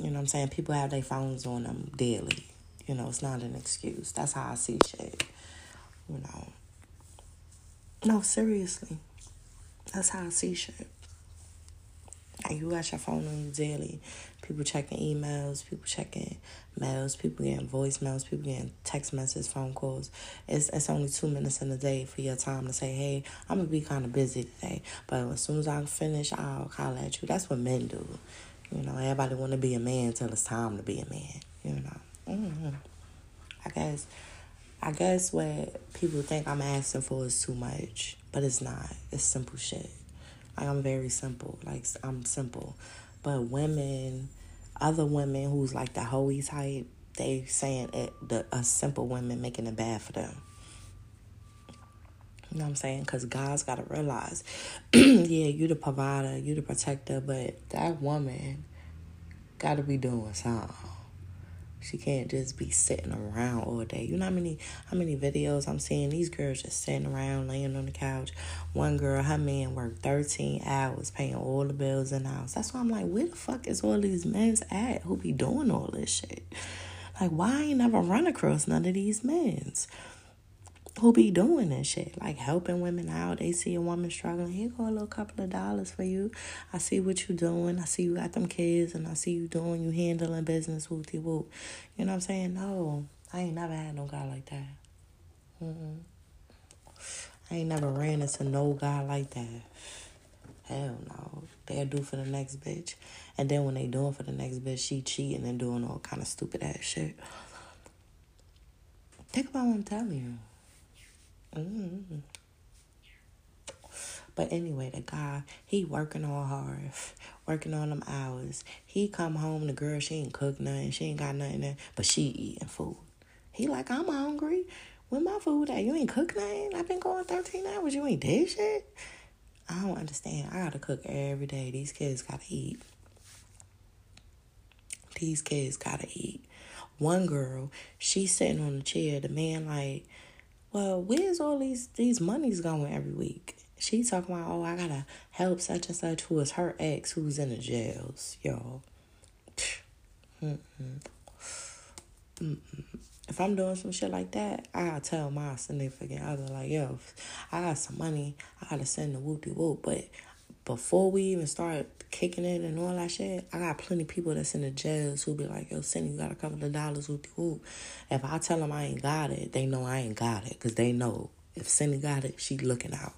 You know what I'm saying? People have their phones on them daily. You know, it's not an excuse. That's how I see shit. You know. No, seriously. That's how I see shit. Like you got your phone on you daily. People checking emails, people checking mails, people getting voicemails, people getting text messages, phone calls. It's it's only two minutes in a day for your time to say, Hey, I'm gonna be kinda busy today. But as soon as I finish, I'll call at you. That's what men do. You know, everybody wanna be a man till it's time to be a man, you know. Mm-hmm. I guess I guess what people think I'm asking for is too much, but it's not. It's simple shit. Like I'm very simple. Like I'm simple. But women, other women who's like the hoey type, they saying it the a simple women making it bad for them. You know what I'm saying? Because guys got to realize, yeah, you the provider, you the protector, but that woman got to be doing something. She can't just be sitting around all day. You know how many how many videos I'm seeing these girls just sitting around laying on the couch. One girl, her man worked 13 hours paying all the bills in the house. That's why I'm like, where the fuck is all these men's at who be doing all this shit? Like why I ain't never run across none of these men's? Who be doing this shit, like helping women out. They see a woman struggling. Here go a little couple of dollars for you. I see what you doing. I see you got them kids, and I see you doing you handling business. Whoopty whoop. You know what I'm saying? No, I ain't never had no guy like that. Mm-mm. I ain't never ran into no guy like that. Hell no. They'll do for the next bitch. And then when they doing for the next bitch, she cheating and doing all kind of stupid ass shit. Think about what I'm telling you. Mm-hmm. But anyway, the guy, he working all hard, working on them hours. He come home, the girl, she ain't cook nothing, she ain't got nothing there, but she eating food. He like, I'm hungry. Where my food at? You ain't cook nothing? I've been going 13 hours. You ain't did shit? I don't understand. I gotta cook every day. These kids gotta eat. These kids gotta eat. One girl, she's sitting on the chair. The man like, well, where's all these these monies going every week? She talking about, oh, I gotta help such and such who is her ex who's in the jails, y'all. Mm-mm. Mm-mm. If I'm doing some shit like that, I gotta tell my significant other like, yo, I got some money, I gotta send the whoopie whoop. But before we even start kicking it and all that shit, I got plenty people that's in the jails who be like, yo, Cindy, you got a couple of dollars, whoopie whoop. If I tell them I ain't got it, they know I ain't got it because they know if Cindy got it, she looking out.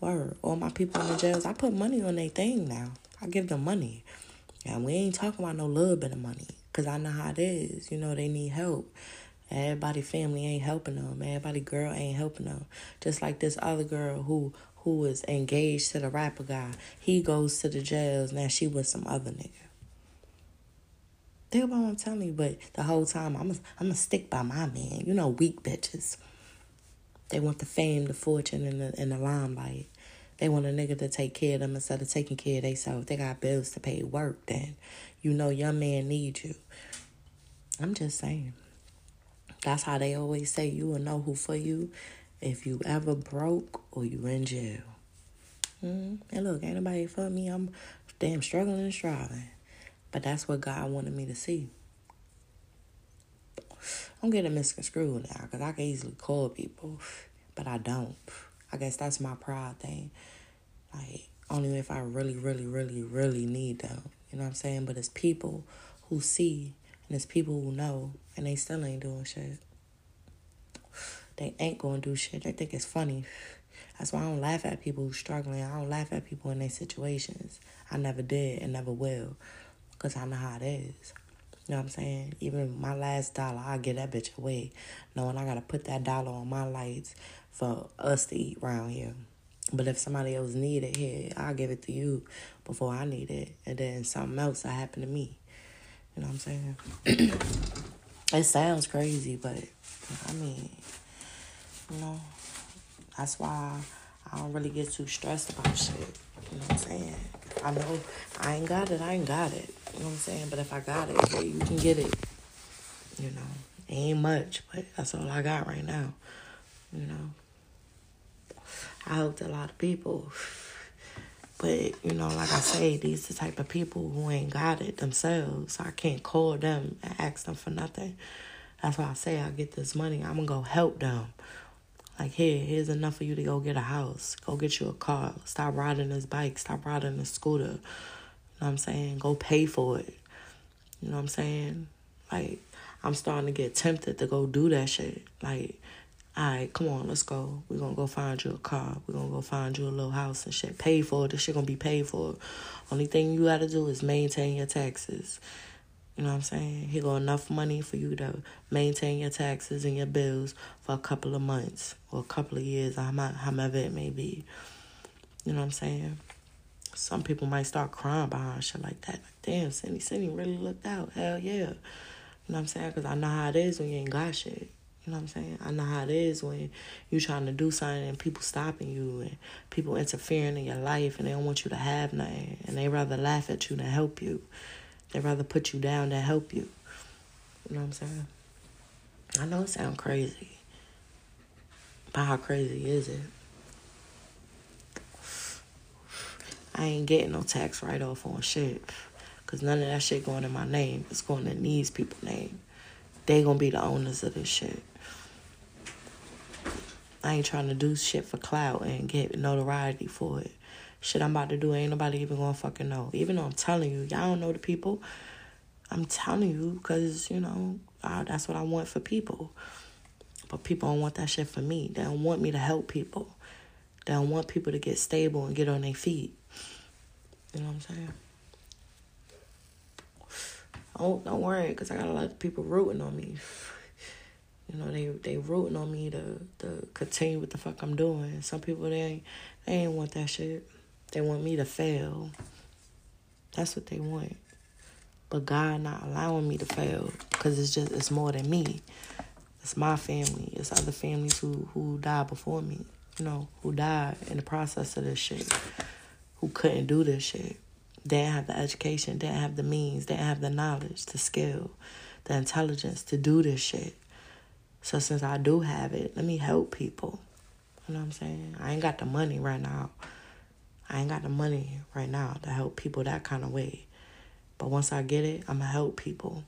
Word. All my people in the jails, I put money on their thing now. I give them money. And we ain't talking about no little bit of money because I know how it is. You know, they need help. Everybody family ain't helping them. Everybody girl ain't helping them. Just like this other girl who who was engaged to the rapper guy. He goes to the jails. Now she with some other nigga. Think about what I'm telling you, but the whole time I'm a, I'm a stick by my man. You know, weak bitches. They want the fame, the fortune, and the and the limelight. They want a nigga to take care of them instead of taking care of themselves. They got bills to pay, work. Then you know your man needs you. I'm just saying. That's how they always say you will know who for you if you ever broke or you in jail. Mm-hmm. And look, ain't nobody for me. I'm damn struggling and striving. But that's what God wanted me to see. I'm getting misconstrued now because I can easily call people, but I don't. I guess that's my pride thing. Like, Only if I really, really, really, really need them. You know what I'm saying? But it's people who see and it's people who know and they still ain't doing shit. They ain't gonna do shit. They think it's funny. That's why I don't laugh at people struggling. I don't laugh at people in their situations. I never did and never will. Because I know how it is. You know what I'm saying? Even my last dollar, I'll get that bitch away. Knowing I gotta put that dollar on my lights for us to eat around here. But if somebody else need it here, I'll give it to you before I need it. And then something else will happen to me. You know what I'm saying? it sounds crazy, but I mean, you know, that's why I don't really get too stressed about shit. You know what I'm saying? I know I ain't got it, I ain't got it. You know what I'm saying? But if I got it, you can get it. You know, ain't much, but that's all I got right now. You know, I helped a lot of people. But, you know, like I say, these the type of people who ain't got it themselves. I can't call them and ask them for nothing. That's why I say I get this money. I'm going to go help them. Like, here, here's enough for you to go get a house. Go get you a car. Stop riding this bike. Stop riding this scooter. You know what I'm saying? Go pay for it. You know what I'm saying? Like, I'm starting to get tempted to go do that shit. Like, all right, come on, let's go. We're gonna go find you a car. We're gonna go find you a little house and shit. Pay for it. This shit gonna be paid for. Only thing you gotta do is maintain your taxes. You know what I'm saying? He got enough money for you to maintain your taxes and your bills for a couple of months or a couple of years, however it may be. You know what I'm saying? Some people might start crying behind shit like that. Like, damn, Cindy, Cindy really looked out. Hell yeah. You know what I'm saying? Because I know how it is when you ain't got shit. You know what I'm saying? I know how it is when you're trying to do something and people stopping you and people interfering in your life and they don't want you to have nothing and they rather laugh at you than help you. They rather put you down than help you. You know what I'm saying? I know it sounds crazy. But how crazy is it? I ain't getting no tax write off on shit. Cause none of that shit going in my name. It's going in these people's name. They gonna be the owners of this shit. I ain't trying to do shit for clout and get notoriety for it. Shit I'm about to do ain't nobody even gonna fucking know. Even though I'm telling you, y'all don't know the people. I'm telling you because, you know, I, that's what I want for people. But people don't want that shit for me. They don't want me to help people. They don't want people to get stable and get on their feet. You know what I'm saying? Oh, don't worry, because I got a lot of people rooting on me. You know, they they rooting on me to to continue what the fuck I'm doing. Some people they ain't, they ain't want that shit. They want me to fail. That's what they want. But God not allowing me to fail because it's just it's more than me. It's my family. It's other families who who died before me. You know, who died in the process of this shit. Who couldn't do this shit. They didn't have the education, didn't have the means, didn't have the knowledge, the skill, the intelligence to do this shit. So since I do have it, let me help people. You know what I'm saying? I ain't got the money right now. I ain't got the money right now to help people that kind of way. But once I get it, I'm going to help people.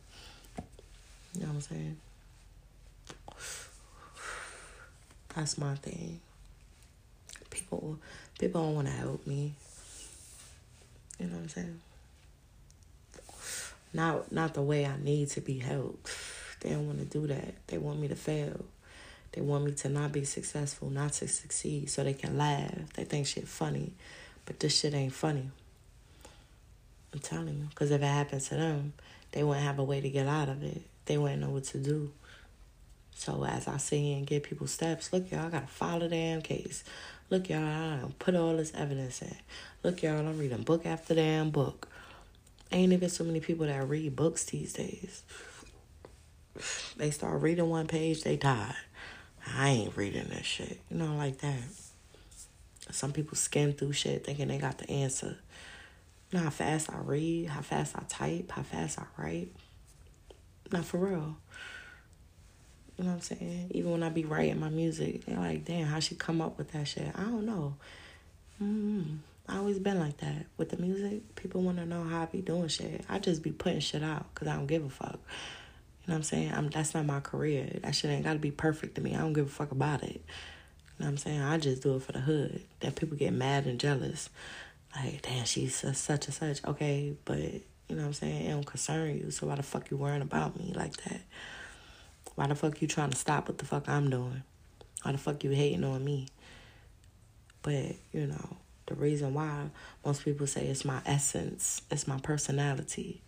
You know what I'm saying? That's my thing. People people don't want to help me. You know what I'm saying? Not not the way I need to be helped. They don't want to do that. They want me to fail. They want me to not be successful, not to succeed, so they can laugh. They think shit funny, but this shit ain't funny. I'm telling you, because if it happens to them, they wouldn't have a way to get out of it. They wouldn't know what to do. So as I here and give people steps, look y'all, I gotta file the damn case. Look y'all, I put all this evidence in. Look y'all, I'm reading book after damn book. Ain't even so many people that read books these days. They start reading one page, they die. I ain't reading this shit. You know, like that. Some people skim through shit thinking they got the answer. You know how fast I read, how fast I type, how fast I write. Not for real. You know what I'm saying? Even when I be writing my music, they're like, damn, how she come up with that shit? I don't know. Mm-hmm. I always been like that. With the music, people want to know how I be doing shit. I just be putting shit out because I don't give a fuck. You know what I'm saying? I'm, that's not my career. That shit ain't got to be perfect to me. I don't give a fuck about it. Know what I'm saying? I just do it for the hood. That people get mad and jealous. Like, damn, she's such and such. Okay, but you know what I'm saying? It don't concern you. So why the fuck you worrying about me like that? Why the fuck you trying to stop what the fuck I'm doing? Why the fuck you hating on me? But, you know, the reason why most people say it's my essence, it's my personality,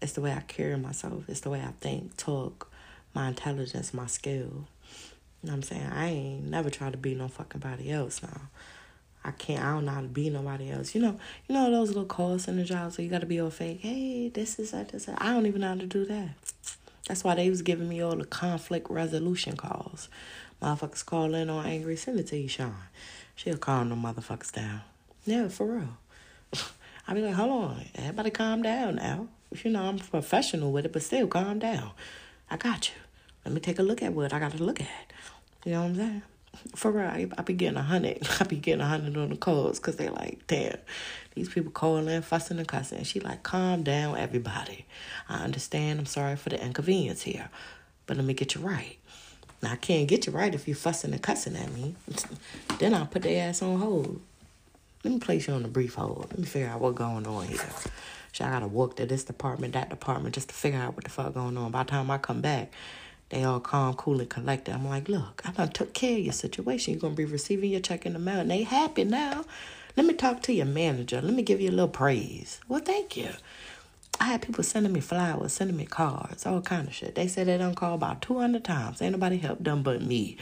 it's the way I carry myself, it's the way I think, talk, my intelligence, my skill. You know what I'm saying? I ain't never tried to be no fucking body else now. I can't. I don't know how to be nobody else. You know. You know those little calls in the job, so you got to be all fake. Hey, this is that. This. That. I don't even know how to do that. That's why they was giving me all the conflict resolution calls. Motherfuckers call in on angry. Send it to you, Sean. She'll calm them motherfuckers down. Yeah, for real. I be like, hold on, everybody calm down now. You know, I'm professional with it, but still calm down. I got you. Let me take a look at what I got to look at. You know what I'm saying? For real, I, I be getting a hundred. I be getting a hundred on the calls because they like, damn, these people calling, fussing and cussing. And she like, calm down, everybody. I understand. I'm sorry for the inconvenience here, but let me get you right. Now I can't get you right if you fussing and cussing at me. then I'll put their ass on hold. Let me place you on a brief hold. Let me figure out what's going on here. So I gotta walk to this department, that department, just to figure out what the fuck going on. By the time I come back, they all calm, cool, and collected. I'm like, look, I done took care of your situation. You're gonna be receiving your check in the mail, and they happy now. Let me talk to your manager. Let me give you a little praise. Well, thank you. I had people sending me flowers, sending me cards, all kind of shit. They said they done call about 200 times. Ain't nobody helped them but me.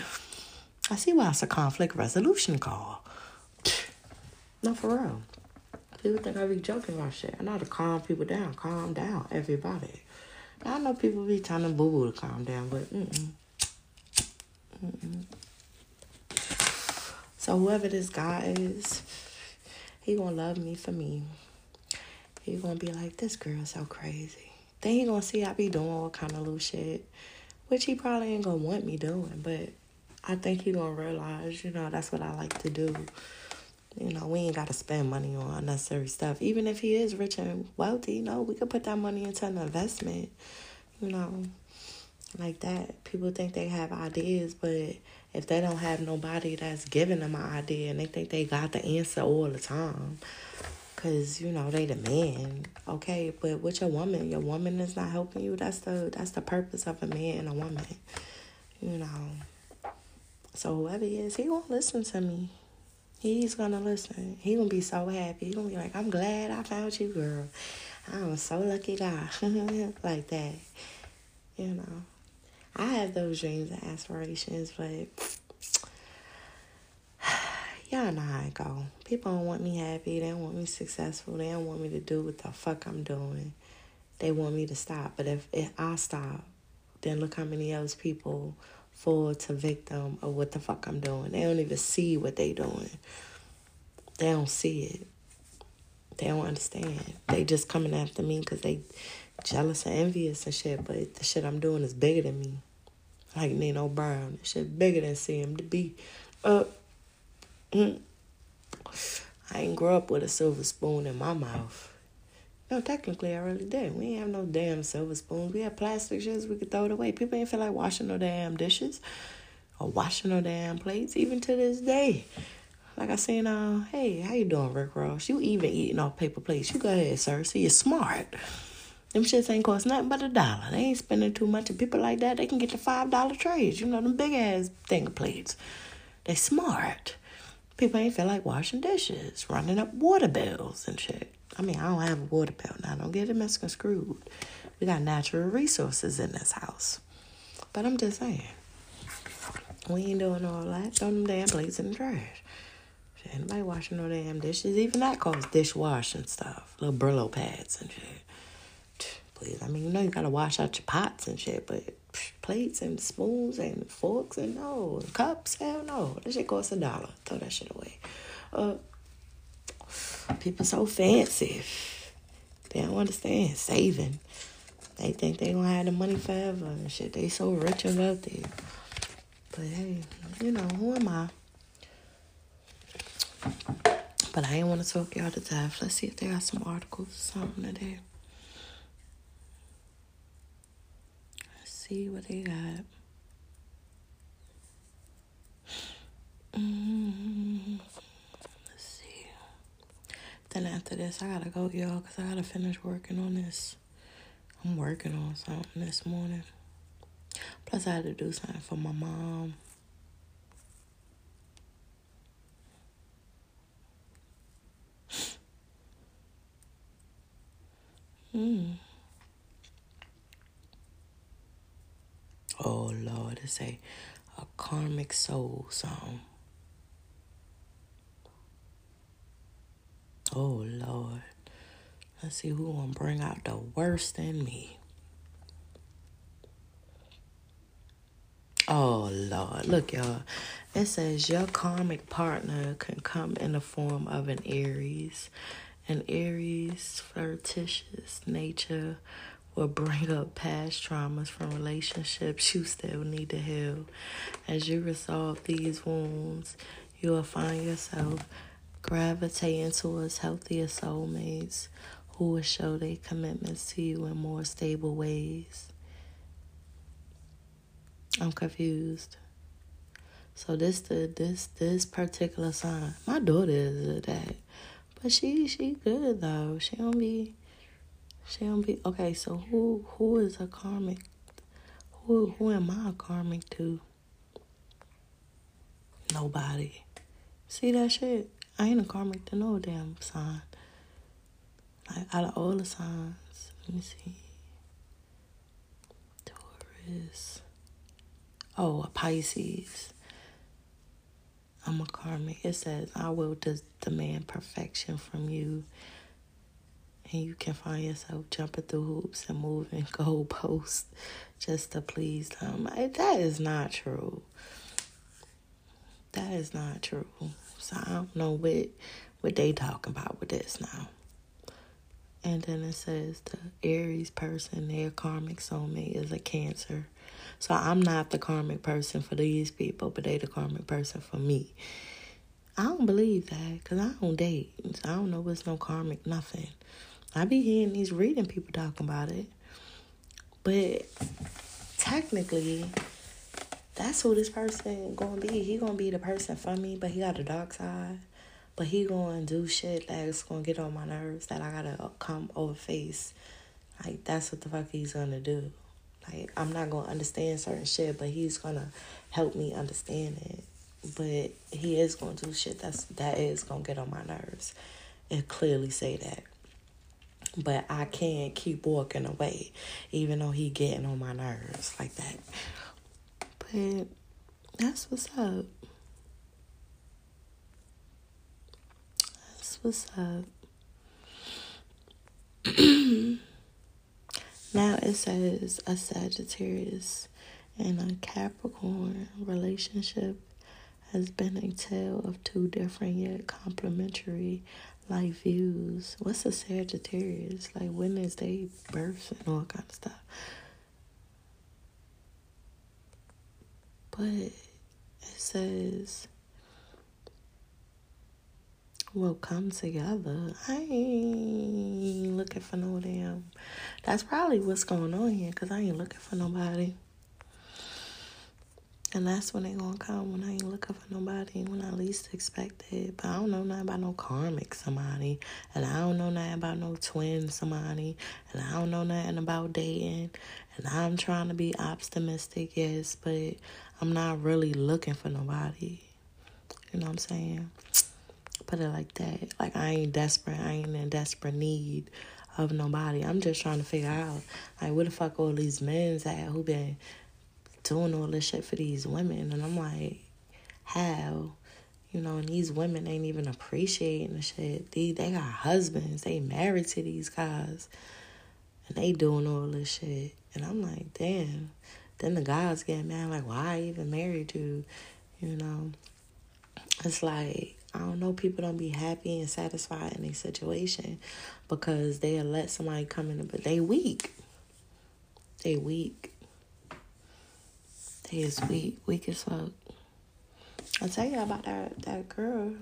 I see why it's a conflict resolution call. No, for real. People think I be joking about shit. I know to calm people down. Calm down, everybody. I know people be telling boo boo to calm down, but mm-mm. Mm-mm. So whoever this guy is, he gonna love me for me. He gonna be like, this girl so crazy. Then he gonna see I be doing all kind of little shit, which he probably ain't gonna want me doing, but I think he gonna realize, you know, that's what I like to do. You know, we ain't got to spend money on unnecessary stuff. Even if he is rich and wealthy, you know, we could put that money into an investment. You know, like that. People think they have ideas, but if they don't have nobody that's giving them an idea and they think they got the answer all the time, because you know they the man, okay. But with your woman, your woman is not helping you. That's the that's the purpose of a man and a woman. You know. So whoever he is, he won't listen to me. He's gonna listen. He gonna be so happy. He gonna be like, I'm glad I found you, girl. I'm so lucky guy. like that. You know. I have those dreams and aspirations, but y'all know how it go. People don't want me happy. They don't want me successful. They don't want me to do what the fuck I'm doing. They want me to stop. But if, if I stop, then look how many else people fall to victim of what the fuck I'm doing. They don't even see what they doing. They don't see it. They don't understand. They just coming after me because they jealous and envious and shit. But the shit I'm doing is bigger than me. Like Nino Brown. Shit bigger than CMB. Uh, mm. I ain't grow up with a silver spoon in my mouth. No, technically, I really did. We ain't have no damn silver spoons. We had plastic shits. We could throw it away. People ain't feel like washing no damn dishes or washing no damn plates, even to this day. Like I seen, uh, hey, how you doing, Rick Ross? You even eating off paper plates. You go ahead, sir. See, you're smart. Them shits ain't cost nothing but a dollar. They ain't spending too much. And people like that, they can get the five dollar trays. You know, them big ass thing plates. They smart. People ain't feel like washing dishes, running up water bills and shit. I mean, I don't have a water bill now. Don't get it misconstrued. We got natural resources in this house. But I'm just saying, we ain't doing all that. Throw them damn plates in the trash. Anybody washing no damn dishes? Even that costs dishwashing stuff. Little Brillo pads and shit. Please, I mean, you know you gotta wash out your pots and shit, but plates and spoons and forks and no cups, hell no. That shit costs a dollar. Throw that shit away. Uh, People so fancy. They don't understand saving. They think they gonna have the money forever and shit. They so rich and wealthy. But hey, you know, who am I? But I ain't want to talk y'all to death. Let's see if they got some articles or something today. Let's see what they got. Mm-hmm. Then after this, I gotta go, y'all, because I gotta finish working on this. I'm working on something this morning. Plus, I had to do something for my mom. Hmm. Oh Lord, it's a a karmic soul song. Oh Lord. Let's see who gonna bring out the worst in me. Oh Lord, look y'all. It says your karmic partner can come in the form of an Aries. An Aries flirtatious nature will bring up past traumas from relationships you still need to heal. As you resolve these wounds, you will find yourself gravitating towards healthier soulmates who will show their commitments to you in more stable ways. I'm confused. So this the this this particular sign. My daughter is that. But she she good though. She don't be she don't be okay, so who who is a karmic who who am I a karmic to? Nobody. See that shit? I ain't a karmic to no damn sign. Like out of all the signs, let me see. Taurus. Oh, a Pisces. I'm a karmic. It says, I will des- demand perfection from you. And you can find yourself jumping through hoops and moving goalposts just to please them. I- That is not true. That is not true. So I don't know what what they talking about with this now. And then it says the Aries person, their karmic soulmate is a Cancer. So I'm not the karmic person for these people, but they the karmic person for me. I don't believe that because I don't date. So I don't know what's no karmic nothing. I be hearing these reading people talking about it. But technically, that's who this person gonna be. He gonna be the person for me, but he got a dark side. But he gonna do shit that's gonna get on my nerves that I gotta come over face. Like that's what the fuck he's gonna do. Like I'm not gonna understand certain shit, but he's gonna help me understand it. But he is gonna do shit that's that is gonna get on my nerves. It clearly say that. But I can't keep walking away, even though he getting on my nerves like that. But that's what's up. That's what's up. now it says a Sagittarius and a Capricorn relationship has been a tale of two different yet complementary life views. What's a Sagittarius? Like when is they birth and all kind of stuff. But it says we'll come together. I ain't looking for no damn. That's probably what's going on here because I ain't looking for nobody. And that's when they gonna come when I ain't looking for nobody when I least expect it. But I don't know nothing about no karmic somebody. And I don't know nothing about no twin somebody. And I don't know nothing about dating. And I'm trying to be optimistic, yes, but I'm not really looking for nobody. You know what I'm saying? Put it like that. Like I ain't desperate. I ain't in desperate need of nobody. I'm just trying to figure out like where the fuck all these men's at who been doing all this shit for these women and I'm like, how? You know, and these women ain't even appreciating the shit. They they got husbands, they married to these guys, and they doing all this shit. And I'm like, damn. Then the guys get mad, like, why I even married you? You know, it's like I don't know. People don't be happy and satisfied in a situation because they'll let somebody come in, but they weak. They weak. They is weak, weak as fuck. I'll tell you about that that girl.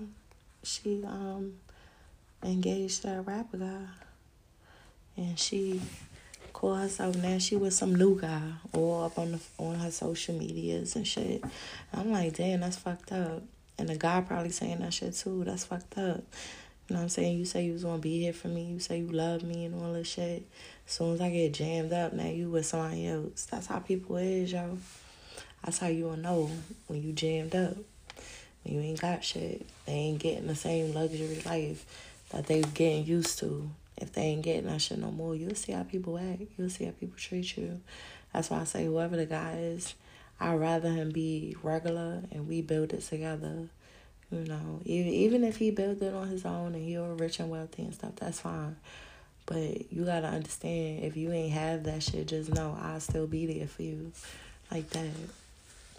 She um engaged that rapper guy, and she called herself now she with some new guy all up on the on her social medias and shit. I'm like, damn, that's fucked up. And the guy probably saying that shit too. That's fucked up. You know what I'm saying? You say you was gonna be here for me. You say you love me and all this shit. As soon as I get jammed up, now you with somebody else. That's how people is, yo. That's how you will know when you jammed up. When you ain't got shit. They ain't getting the same luxury life that they getting used to. If they ain't getting that shit no more, you'll see how people act. You'll see how people treat you. That's why I say whoever the guy is, I'd rather him be regular and we build it together. You know, even even if he built it on his own and you're rich and wealthy and stuff, that's fine. But you gotta understand if you ain't have that shit, just know I'll still be there for you. Like that.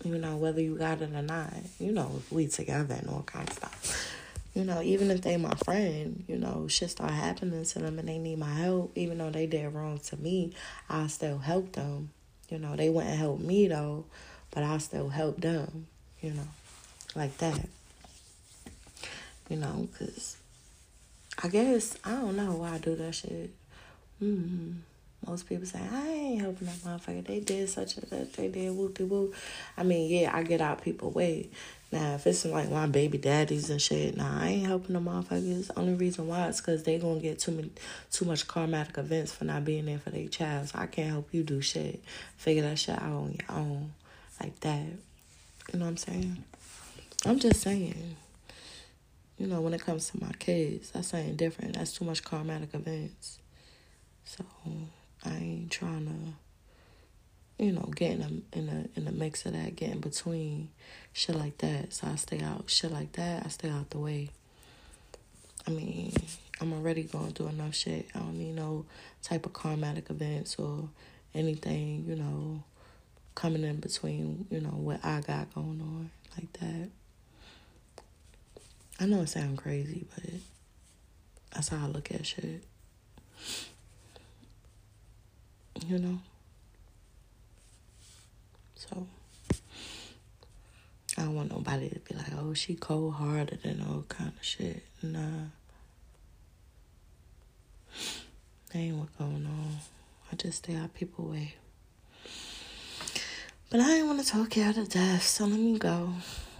You know, whether you got it or not. You know, if we together and all kinds of stuff. You know, even if they my friend, you know, shit start happening to them and they need my help, even though they did wrong to me, I still help them. You know, they wouldn't help me though, but I still help them, you know, like that. You know, because I guess, I don't know why I do that shit. Mm-hmm. Most people say, I ain't helping that motherfucker. They did such a that they did whoop de whoop. I mean, yeah, I get out people way. Now, if it's like my baby daddies and shit, nah, I ain't helping the motherfuckers. Only reason why is because they gonna get too many, too much karmatic events for not being there for their child. So I can't help you do shit. Figure that shit out on your own, like that. You know what I'm saying? I'm just saying. You know, when it comes to my kids, that's something different. That's too much karmatic events. So I ain't trying to, you know, get in a in a in the mix of that, get in between shit like that. So I stay out. Shit like that, I stay out the way. I mean, I'm already going through enough shit. I don't need no type of karmatic events or anything, you know, coming in between, you know, what I got going on like that. I know it sounds crazy, but that's how I look at shit. You know? So, I don't want nobody to be like, oh, she cold hearted and all kind of shit. Nah. That ain't what going on. I just stay out people way. But I ain't want to talk you out of death, so let me go.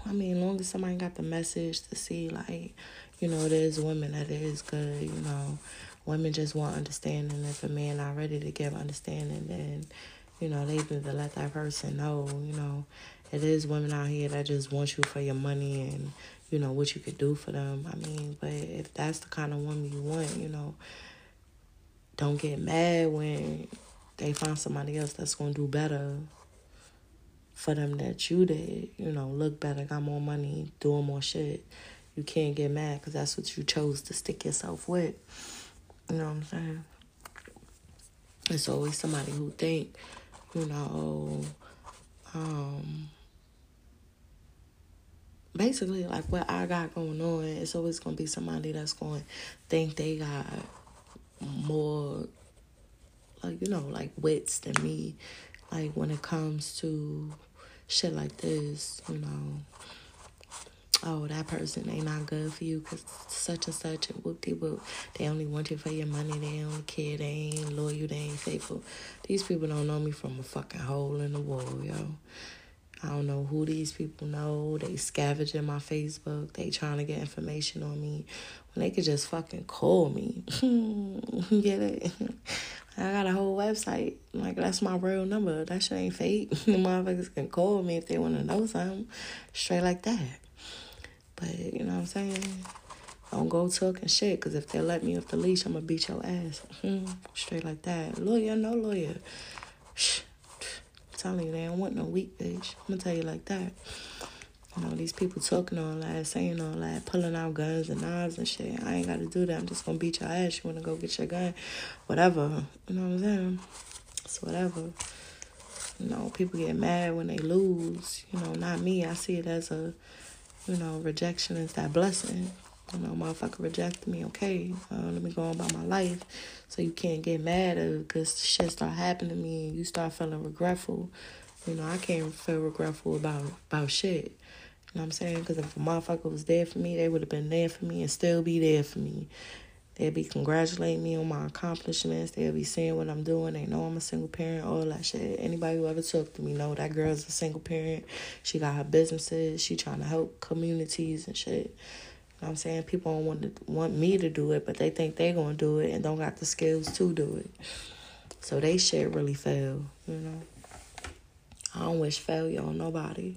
I mean, long as somebody got the message to see, like, you know, there's women that is good, you know. Women just want understanding. If a man not ready to give understanding, then, you know, they need to let that person know, you know. It is women out here that just want you for your money and, you know, what you could do for them. I mean, but if that's the kind of woman you want, you know, don't get mad when they find somebody else that's to do better for them that you did, you know, look better, got more money, doing more shit. You can't get mad because that's what you chose to stick yourself with. You know what I'm saying? It's always somebody who think, you know, um, basically like what I got going on. It's always gonna be somebody that's going think they got more, like you know, like wits than me. Like when it comes to shit like this, you know, oh, that person ain't not good for you because such and such and whoop de whoop. They only want you for your money. They don't care. They ain't loyal. They ain't faithful. These people don't know me from a fucking hole in the wall, yo. I don't know who these people know. They scavenging my Facebook. They trying to get information on me when they could just fucking call me. Get it? I got a whole website. Like, that's my real number. That shit ain't fake. the motherfuckers can call me if they want to know something. Straight like that. But, you know what I'm saying? Don't go talking shit, because if they let me off the leash, I'm going to beat your ass. Straight like that. Lawyer, no lawyer. Shh. Telling you, they don't want no weak bitch. I'm to tell you like that. You know, these people talking all that, saying all that, pulling out guns and knives and shit. I ain't got to do that. I'm just to beat your ass. You want to go get your gun? Whatever. You know what I'm saying? It's whatever. You know, people get mad when they lose. You know, not me. I see it as a, you know, rejection is that blessing. You know, motherfucker rejected me. Okay, uh, let me go on about my life. So you can't get mad because shit start happening to me and you start feeling regretful. You know, I can't feel regretful about about shit. You know what I'm saying? Because if a motherfucker was there for me, they would have been there for me and still be there for me. They'd be congratulating me on my accomplishments. They'll be seeing what I'm doing. They know I'm a single parent, all that shit. Anybody who ever talked to me know that girl's a single parent. She got her businesses. She trying to help communities and shit. I'm saying? People don't want to want me to do it, but they think they're gonna do it and don't got the skills to do it. So they shit really fail, you know. I don't wish failure on nobody.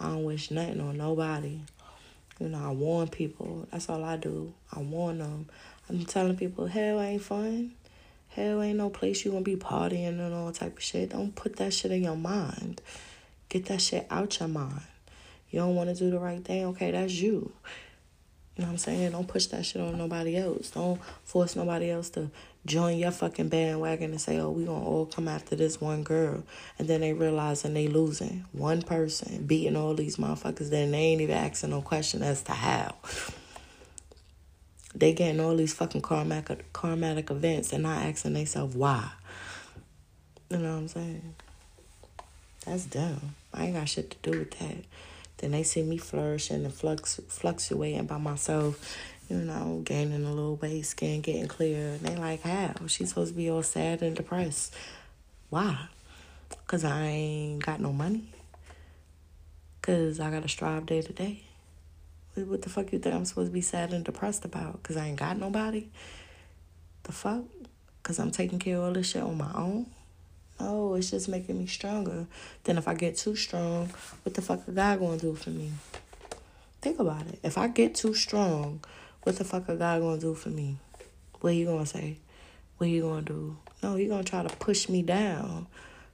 I don't wish nothing on nobody. You know, I warn people. That's all I do. I warn them. I'm telling people, hell ain't fun. Hell ain't no place you gonna be partying and all type of shit. Don't put that shit in your mind. Get that shit out your mind. You don't want to do the right thing. Okay, that's you. You know what I'm saying? Don't push that shit on nobody else. Don't force nobody else to join your fucking bandwagon and say, oh, we gonna all come after this one girl. And then they realizing they losing. One person beating all these motherfuckers, then they ain't even asking no question as to how. They getting all these fucking karmatic, karmatic events and not asking themselves why. You know what I'm saying? That's dumb. I ain't got shit to do with that. Then they see me flourishing and flux fluctuating by myself, you know, gaining a little weight, skin getting clear. And they like, how? She's supposed to be all sad and depressed. Why? Because I ain't got no money. Because I got to strive day to day. What the fuck you think I'm supposed to be sad and depressed about? Because I ain't got nobody? The fuck? Because I'm taking care of all this shit on my own? No, it's just making me stronger. Then if I get too strong, what the fuck is God gonna do for me? Think about it. If I get too strong, what the fuck is God gonna do for me? What you gonna say? What you gonna do? No, he gonna try to push me down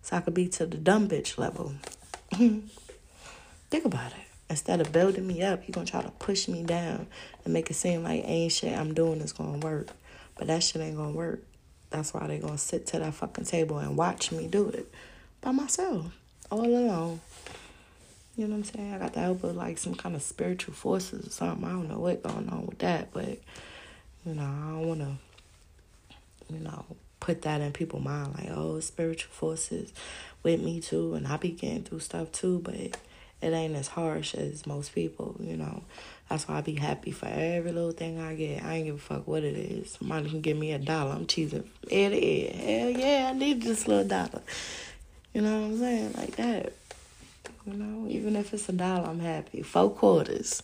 so I could be to the dumb bitch level. Think about it. Instead of building me up, he gonna try to push me down and make it seem like ain't shit I'm doing is gonna work. But that shit ain't gonna work. That's why they gonna sit to that fucking table and watch me do it by myself, all alone. You know what I'm saying? I got the help of like some kind of spiritual forces or something. I don't know what going on with that, but you know, I don't wanna, you know, put that in people's mind like, oh, spiritual forces with me too, and I be getting through stuff too, but it ain't as harsh as most people, you know. That's why I be happy for every little thing I get. I ain't give a fuck what it is. Somebody can give me a dollar. I'm cheesing ear to. Hell yeah, I need this little dollar. You know what I'm saying? Like that. You know, even if it's a dollar, I'm happy. Four quarters.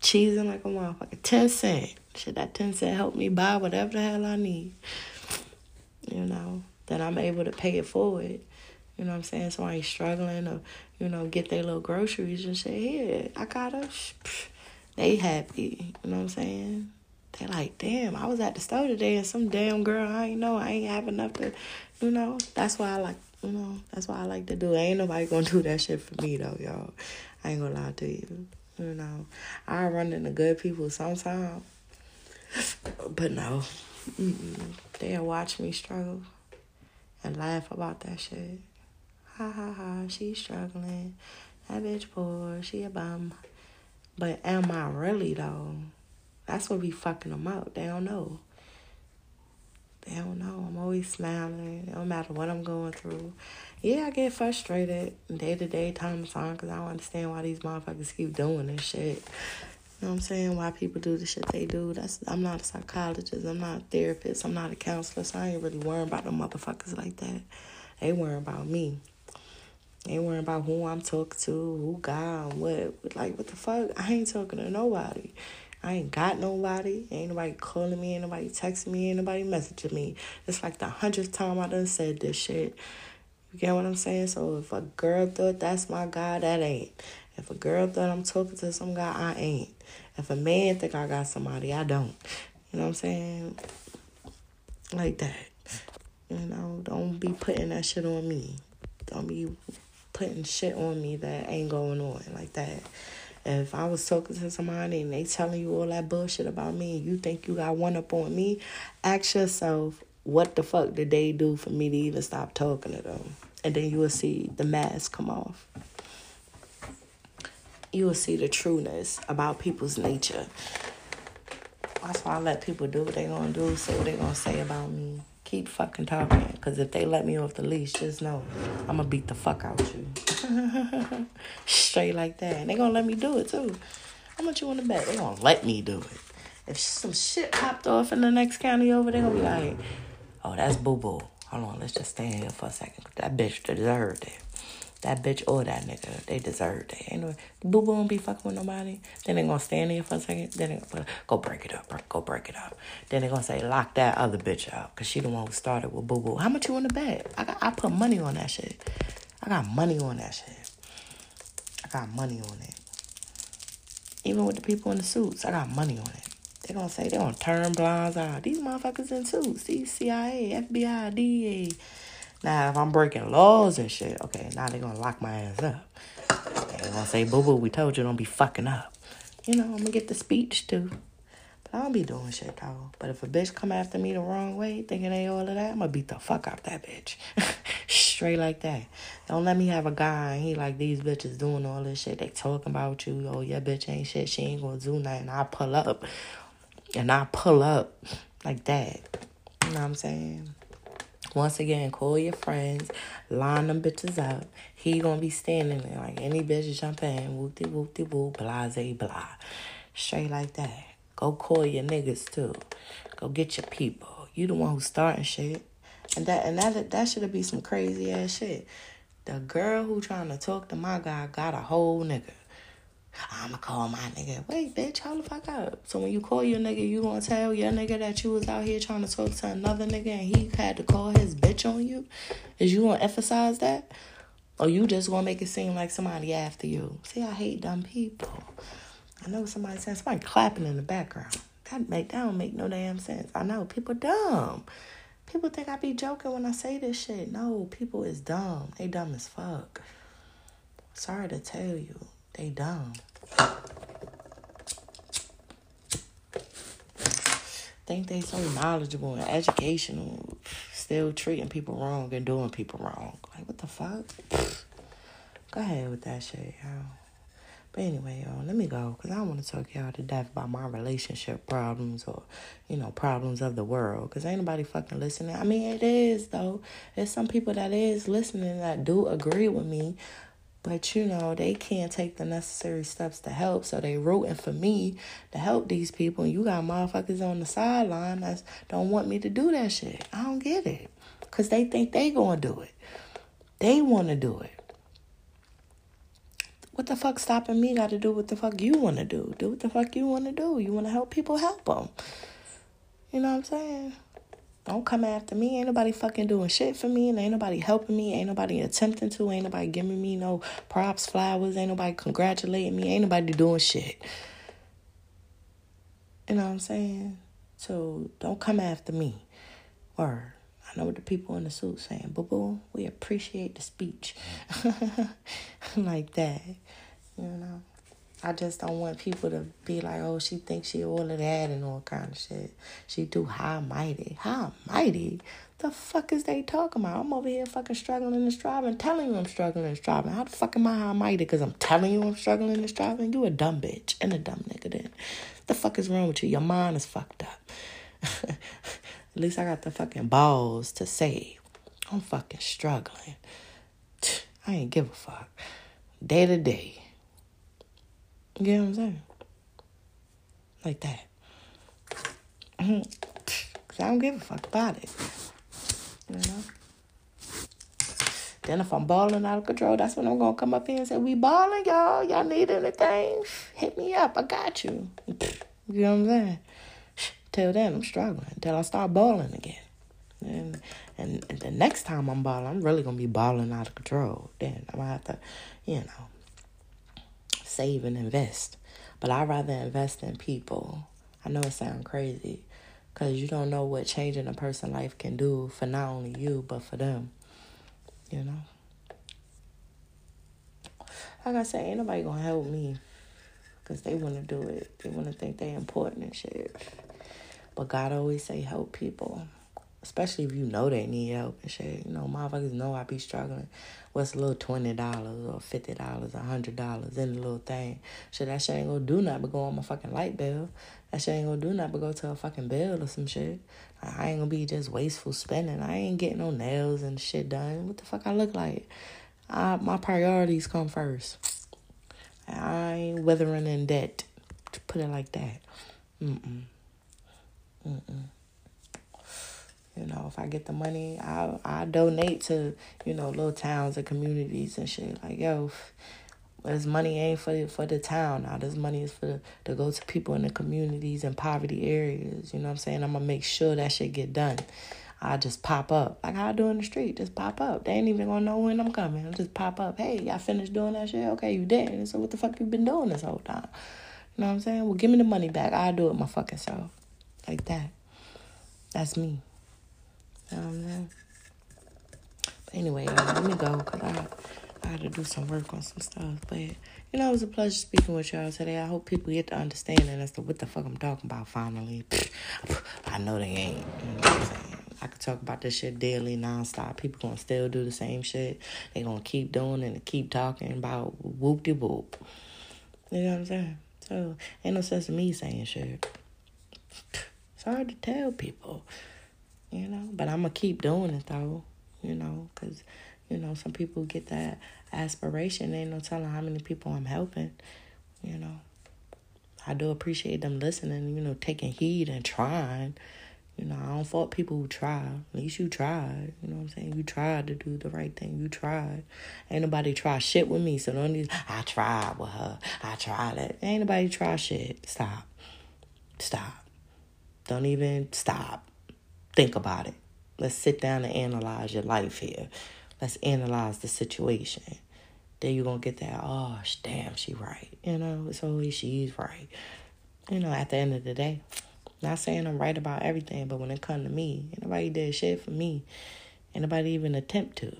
Cheesing like a motherfucker. Ten cent. Should that ten cent help me buy whatever the hell I need? You know, that I'm able to pay it forward. You know what I'm saying? So I ain't struggling to, you know, get their little groceries and shit. Here, I got a they happy. You know what I'm saying? They like, damn, I was at the store today and some damn girl I ain't know I ain't have enough to, you know. That's why I like, you know, that's why I like to do. it. Ain't nobody gonna do that shit for me though, y'all. I ain't gonna lie to you. You know, I run into good people sometimes, but no, Mm-mm. they'll watch me struggle and laugh about that shit. Ha ha ha, she's struggling. That bitch poor, she a bum. But am I really though? That's what be fucking them up. They don't know. They don't know. I'm always smiling. No matter what I'm going through. Yeah, I get frustrated day to day, time to time, because I don't understand why these motherfuckers keep doing this shit. You know what I'm saying? Why people do the shit they do. That's I'm not a psychologist. I'm not a therapist. I'm not a counselor. So I ain't really worrying about them motherfuckers like that. They worrying about me. Ain't worrying about who I'm talking to, who God, what. Like, what the fuck? I ain't talking to nobody. I ain't got nobody. Ain't nobody calling me. Ain't nobody texting me. Ain't nobody messaging me. It's like the hundredth time I done said this shit. You get what I'm saying? So if a girl thought that's my guy, that ain't. If a girl thought I'm talking to some guy, I ain't. If a man think I got somebody, I don't. You know what I'm saying? Like that. You know, don't be putting that shit on me. Don't be putting shit on me that ain't going on like that. If I was talking to somebody and they telling you all that bullshit about me and you think you got one up on me, ask yourself, what the fuck did they do for me to even stop talking to them? And then you will see the mask come off. You will see the trueness about people's nature. That's why I let people do what they gonna do, say what they gonna say about me keep fucking talking. Because if they let me off the leash, just know I'm going to beat the fuck out you. Straight like that. And they going to let me do it too. How much you want to bet? They going to let me do it. If some shit popped off in the next county over, they going to be like, oh, that's boo boo. Hold on, let's just stand here for a second. That bitch deserved it. That bitch or that nigga, they deserve that. Ain't no boo boo don't be fucking with nobody. Then they gonna stand there for a second. Then they gonna go break it up, go break it up. Then they gonna say lock that other bitch out, cause she the one who started with boo boo. How much you want to bet? I got, I put money on that shit. I got money on that shit. I got money on it. Even with the people in the suits, I got money on it. They gonna say they gonna turn blinds out. These motherfuckers in suits. These CIA, FBI, DEA. Now if I'm breaking laws and shit, okay, now they're gonna lock my ass up. They're gonna say, boo boo, we told you don't be fucking up. You know, I'm gonna get the speech too. But I don't be doing shit though. But if a bitch come after me the wrong way, thinking they all of that, I'm gonna beat the fuck out that bitch. Straight like that. Don't let me have a guy and he like these bitches doing all this shit. They talking about you. Oh, your bitch ain't shit. She ain't gonna do nothing. I pull up and I pull up like that. You know what I'm saying? Once again, call your friends, line them bitches up. He gonna be standing there like any bitch jump in, whoop de whoop de whoop, blase blah. Straight like that. Go call your niggas too. Go get your people. You the one who's starting shit. And that and that that should be some crazy ass shit. The girl who trying to talk to my guy got a whole nigga. I'ma call my nigga. Wait, bitch, hold the fuck up. So when you call your nigga, you gonna tell your nigga that you was out here trying to talk to another nigga and he had to call his bitch on you? Is you gonna emphasize that? Or you just gonna make it seem like somebody after you? See, I hate dumb people. I know somebody saying somebody clapping in the background. That make that don't make no damn sense. I know people dumb. People think I be joking when I say this shit. No, people is dumb. They dumb as fuck. Sorry to tell you. They dumb. Think they so knowledgeable and educational, still treating people wrong and doing people wrong. Like what the fuck? Go ahead with that shit, yo. But anyway, y'all, let me go because I don't want to talk y'all to death about my relationship problems or, you know, problems of the world because ain't nobody fucking listening. I mean, it is, though. There's some people that is listening that do agree with me, but you know, they can't take the necessary steps to help. So they rooting for me to help these people. And you got motherfuckers on the sideline that don't want me to do that shit. I don't get it. Cause they think they gonna do it. They wanna do it. What the fuck stopping me got to do what the fuck you want to do? Do what the fuck you want to do. You want to help people, help them. You know what I'm saying? Don't come after me. Ain't nobody fucking doing shit for me, and ain't nobody helping me. Ain't nobody attempting to. Ain't nobody giving me no props, flowers. Ain't nobody congratulating me. Ain't nobody doing shit. You know what I'm saying? So don't come after me. Or I know what the people in the suit saying. Boo boo, we appreciate the speech. like that. You know? I just don't want people to be like, oh, she thinks she all of that and all kind of shit. She do high mighty. High mighty? The fuck is they talking about? I'm over here fucking struggling and striving, telling you I'm struggling and striving. How the fuck am I high mighty? Because I'm telling you I'm struggling and striving? You a dumb bitch and a dumb nigga then. The fuck is wrong with you? Your mind is fucked up. At least I got the fucking balls to say I'm fucking struggling. I ain't give a fuck. Day to day. You get what I'm saying? Like that. Cause I don't give a fuck about it. You know? Then if I'm balling out of control, that's when I'm gonna come up here and say, We balling, y'all. Y'all need anything? Hit me up. I got you. You know what I'm saying? Till then I'm struggling. Until I start balling again. And, and and the next time I'm balling, I'm really gonna be balling out of control. Then I'm gonna have to, you know, save and invest. But I'd rather invest in people. I know it sounds crazy because you don't know what changing a person's life can do for not only you, but for them. You know? Like I said, ain't nobody gonna help me because they want to do it. They want to think they important and shit. But God always say help people especially if you know they need help and shit. You know, motherfuckers know I be struggling. What's a little twenty dollars or fifty dollars, a hundred dollars, in any little thing. Shit, that shit ain't gonna do nothing but go on my fucking light bill. That shit ain't gonna do nothing but go to a fucking bill or some shit. I ain't gonna be just wasteful spending. I ain't getting no nails and shit done. What the fuck I look like? I, my priorities come first. I ain't withering in debt. To Put it like that. Mm-mm. Mm-mm. You know, if I get the money, I I donate to you know little towns and communities and shit. Like yo, this money ain't for the, for the town now. This money is for the, to go to people in the communities and poverty areas. You know what I'm saying? I'm gonna make sure that shit get done. I just pop up like I do in the street. Just pop up. They ain't even gonna know when I'm coming. I just pop up. Hey, y'all finished doing that shit? Okay, you did. So what the fuck you been doing this whole time? You know what I'm saying? Well, give me the money back. I'll do it my fucking self. Like that. That's me. Saying? But anyway, let me go because I, I had to do some work on some stuff. But, you know, it was a pleasure speaking with y'all today. I hope people get the understanding as to what the fuck I'm talking about finally. I know they ain't. You know? I could talk about this shit daily, nonstop. People gonna still do the same shit. They gonna keep doing and keep talking about whoop de whoop. You know what I'm saying? So ain't no sense in me saying shit. It's hard to tell people, you know. But I'm gonna keep doing it though, you know, cause you know some people get that aspiration. Ain't no telling how many people I'm helping, you know. I do appreciate them listening, you know, taking heed and trying. You know, I don't fault people who try. At least you tried. You know what I'm saying? You tried to do the right thing. You tried. Ain't nobody try shit with me. So don't these I tried with her. I tried it. Ain't nobody try shit. Stop. Stop. Don't even stop. Think about it. Let's sit down and analyze your life here. Let's analyze the situation. Then you're gonna get that, oh damn, she right. You know, it's always she's right. You know, at the end of the day. Not saying I'm right about everything, but when it come to me, anybody did shit for me. Anybody even attempt to.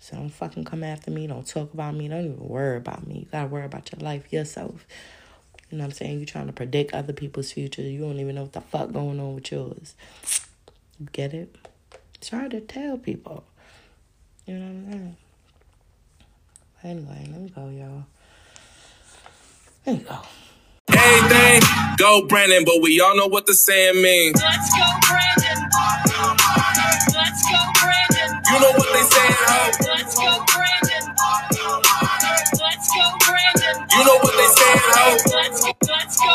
So don't fucking come after me. Don't talk about me. Don't even worry about me. You gotta worry about your life yourself. You know what I'm saying? You trying to predict other people's future. You don't even know what the fuck going on with yours. You get it? It's hard to tell people. You know what I'm saying? Anyway, let me go, y'all. Let me go. Anything, go Brandon, but we all know what the saying means. Let's go, Brandon. Let's go, Brandon. You know what they saying, ho? Let's go, Brandon. Let's go, Brandon. You know what they saying, ho? Let's let's go,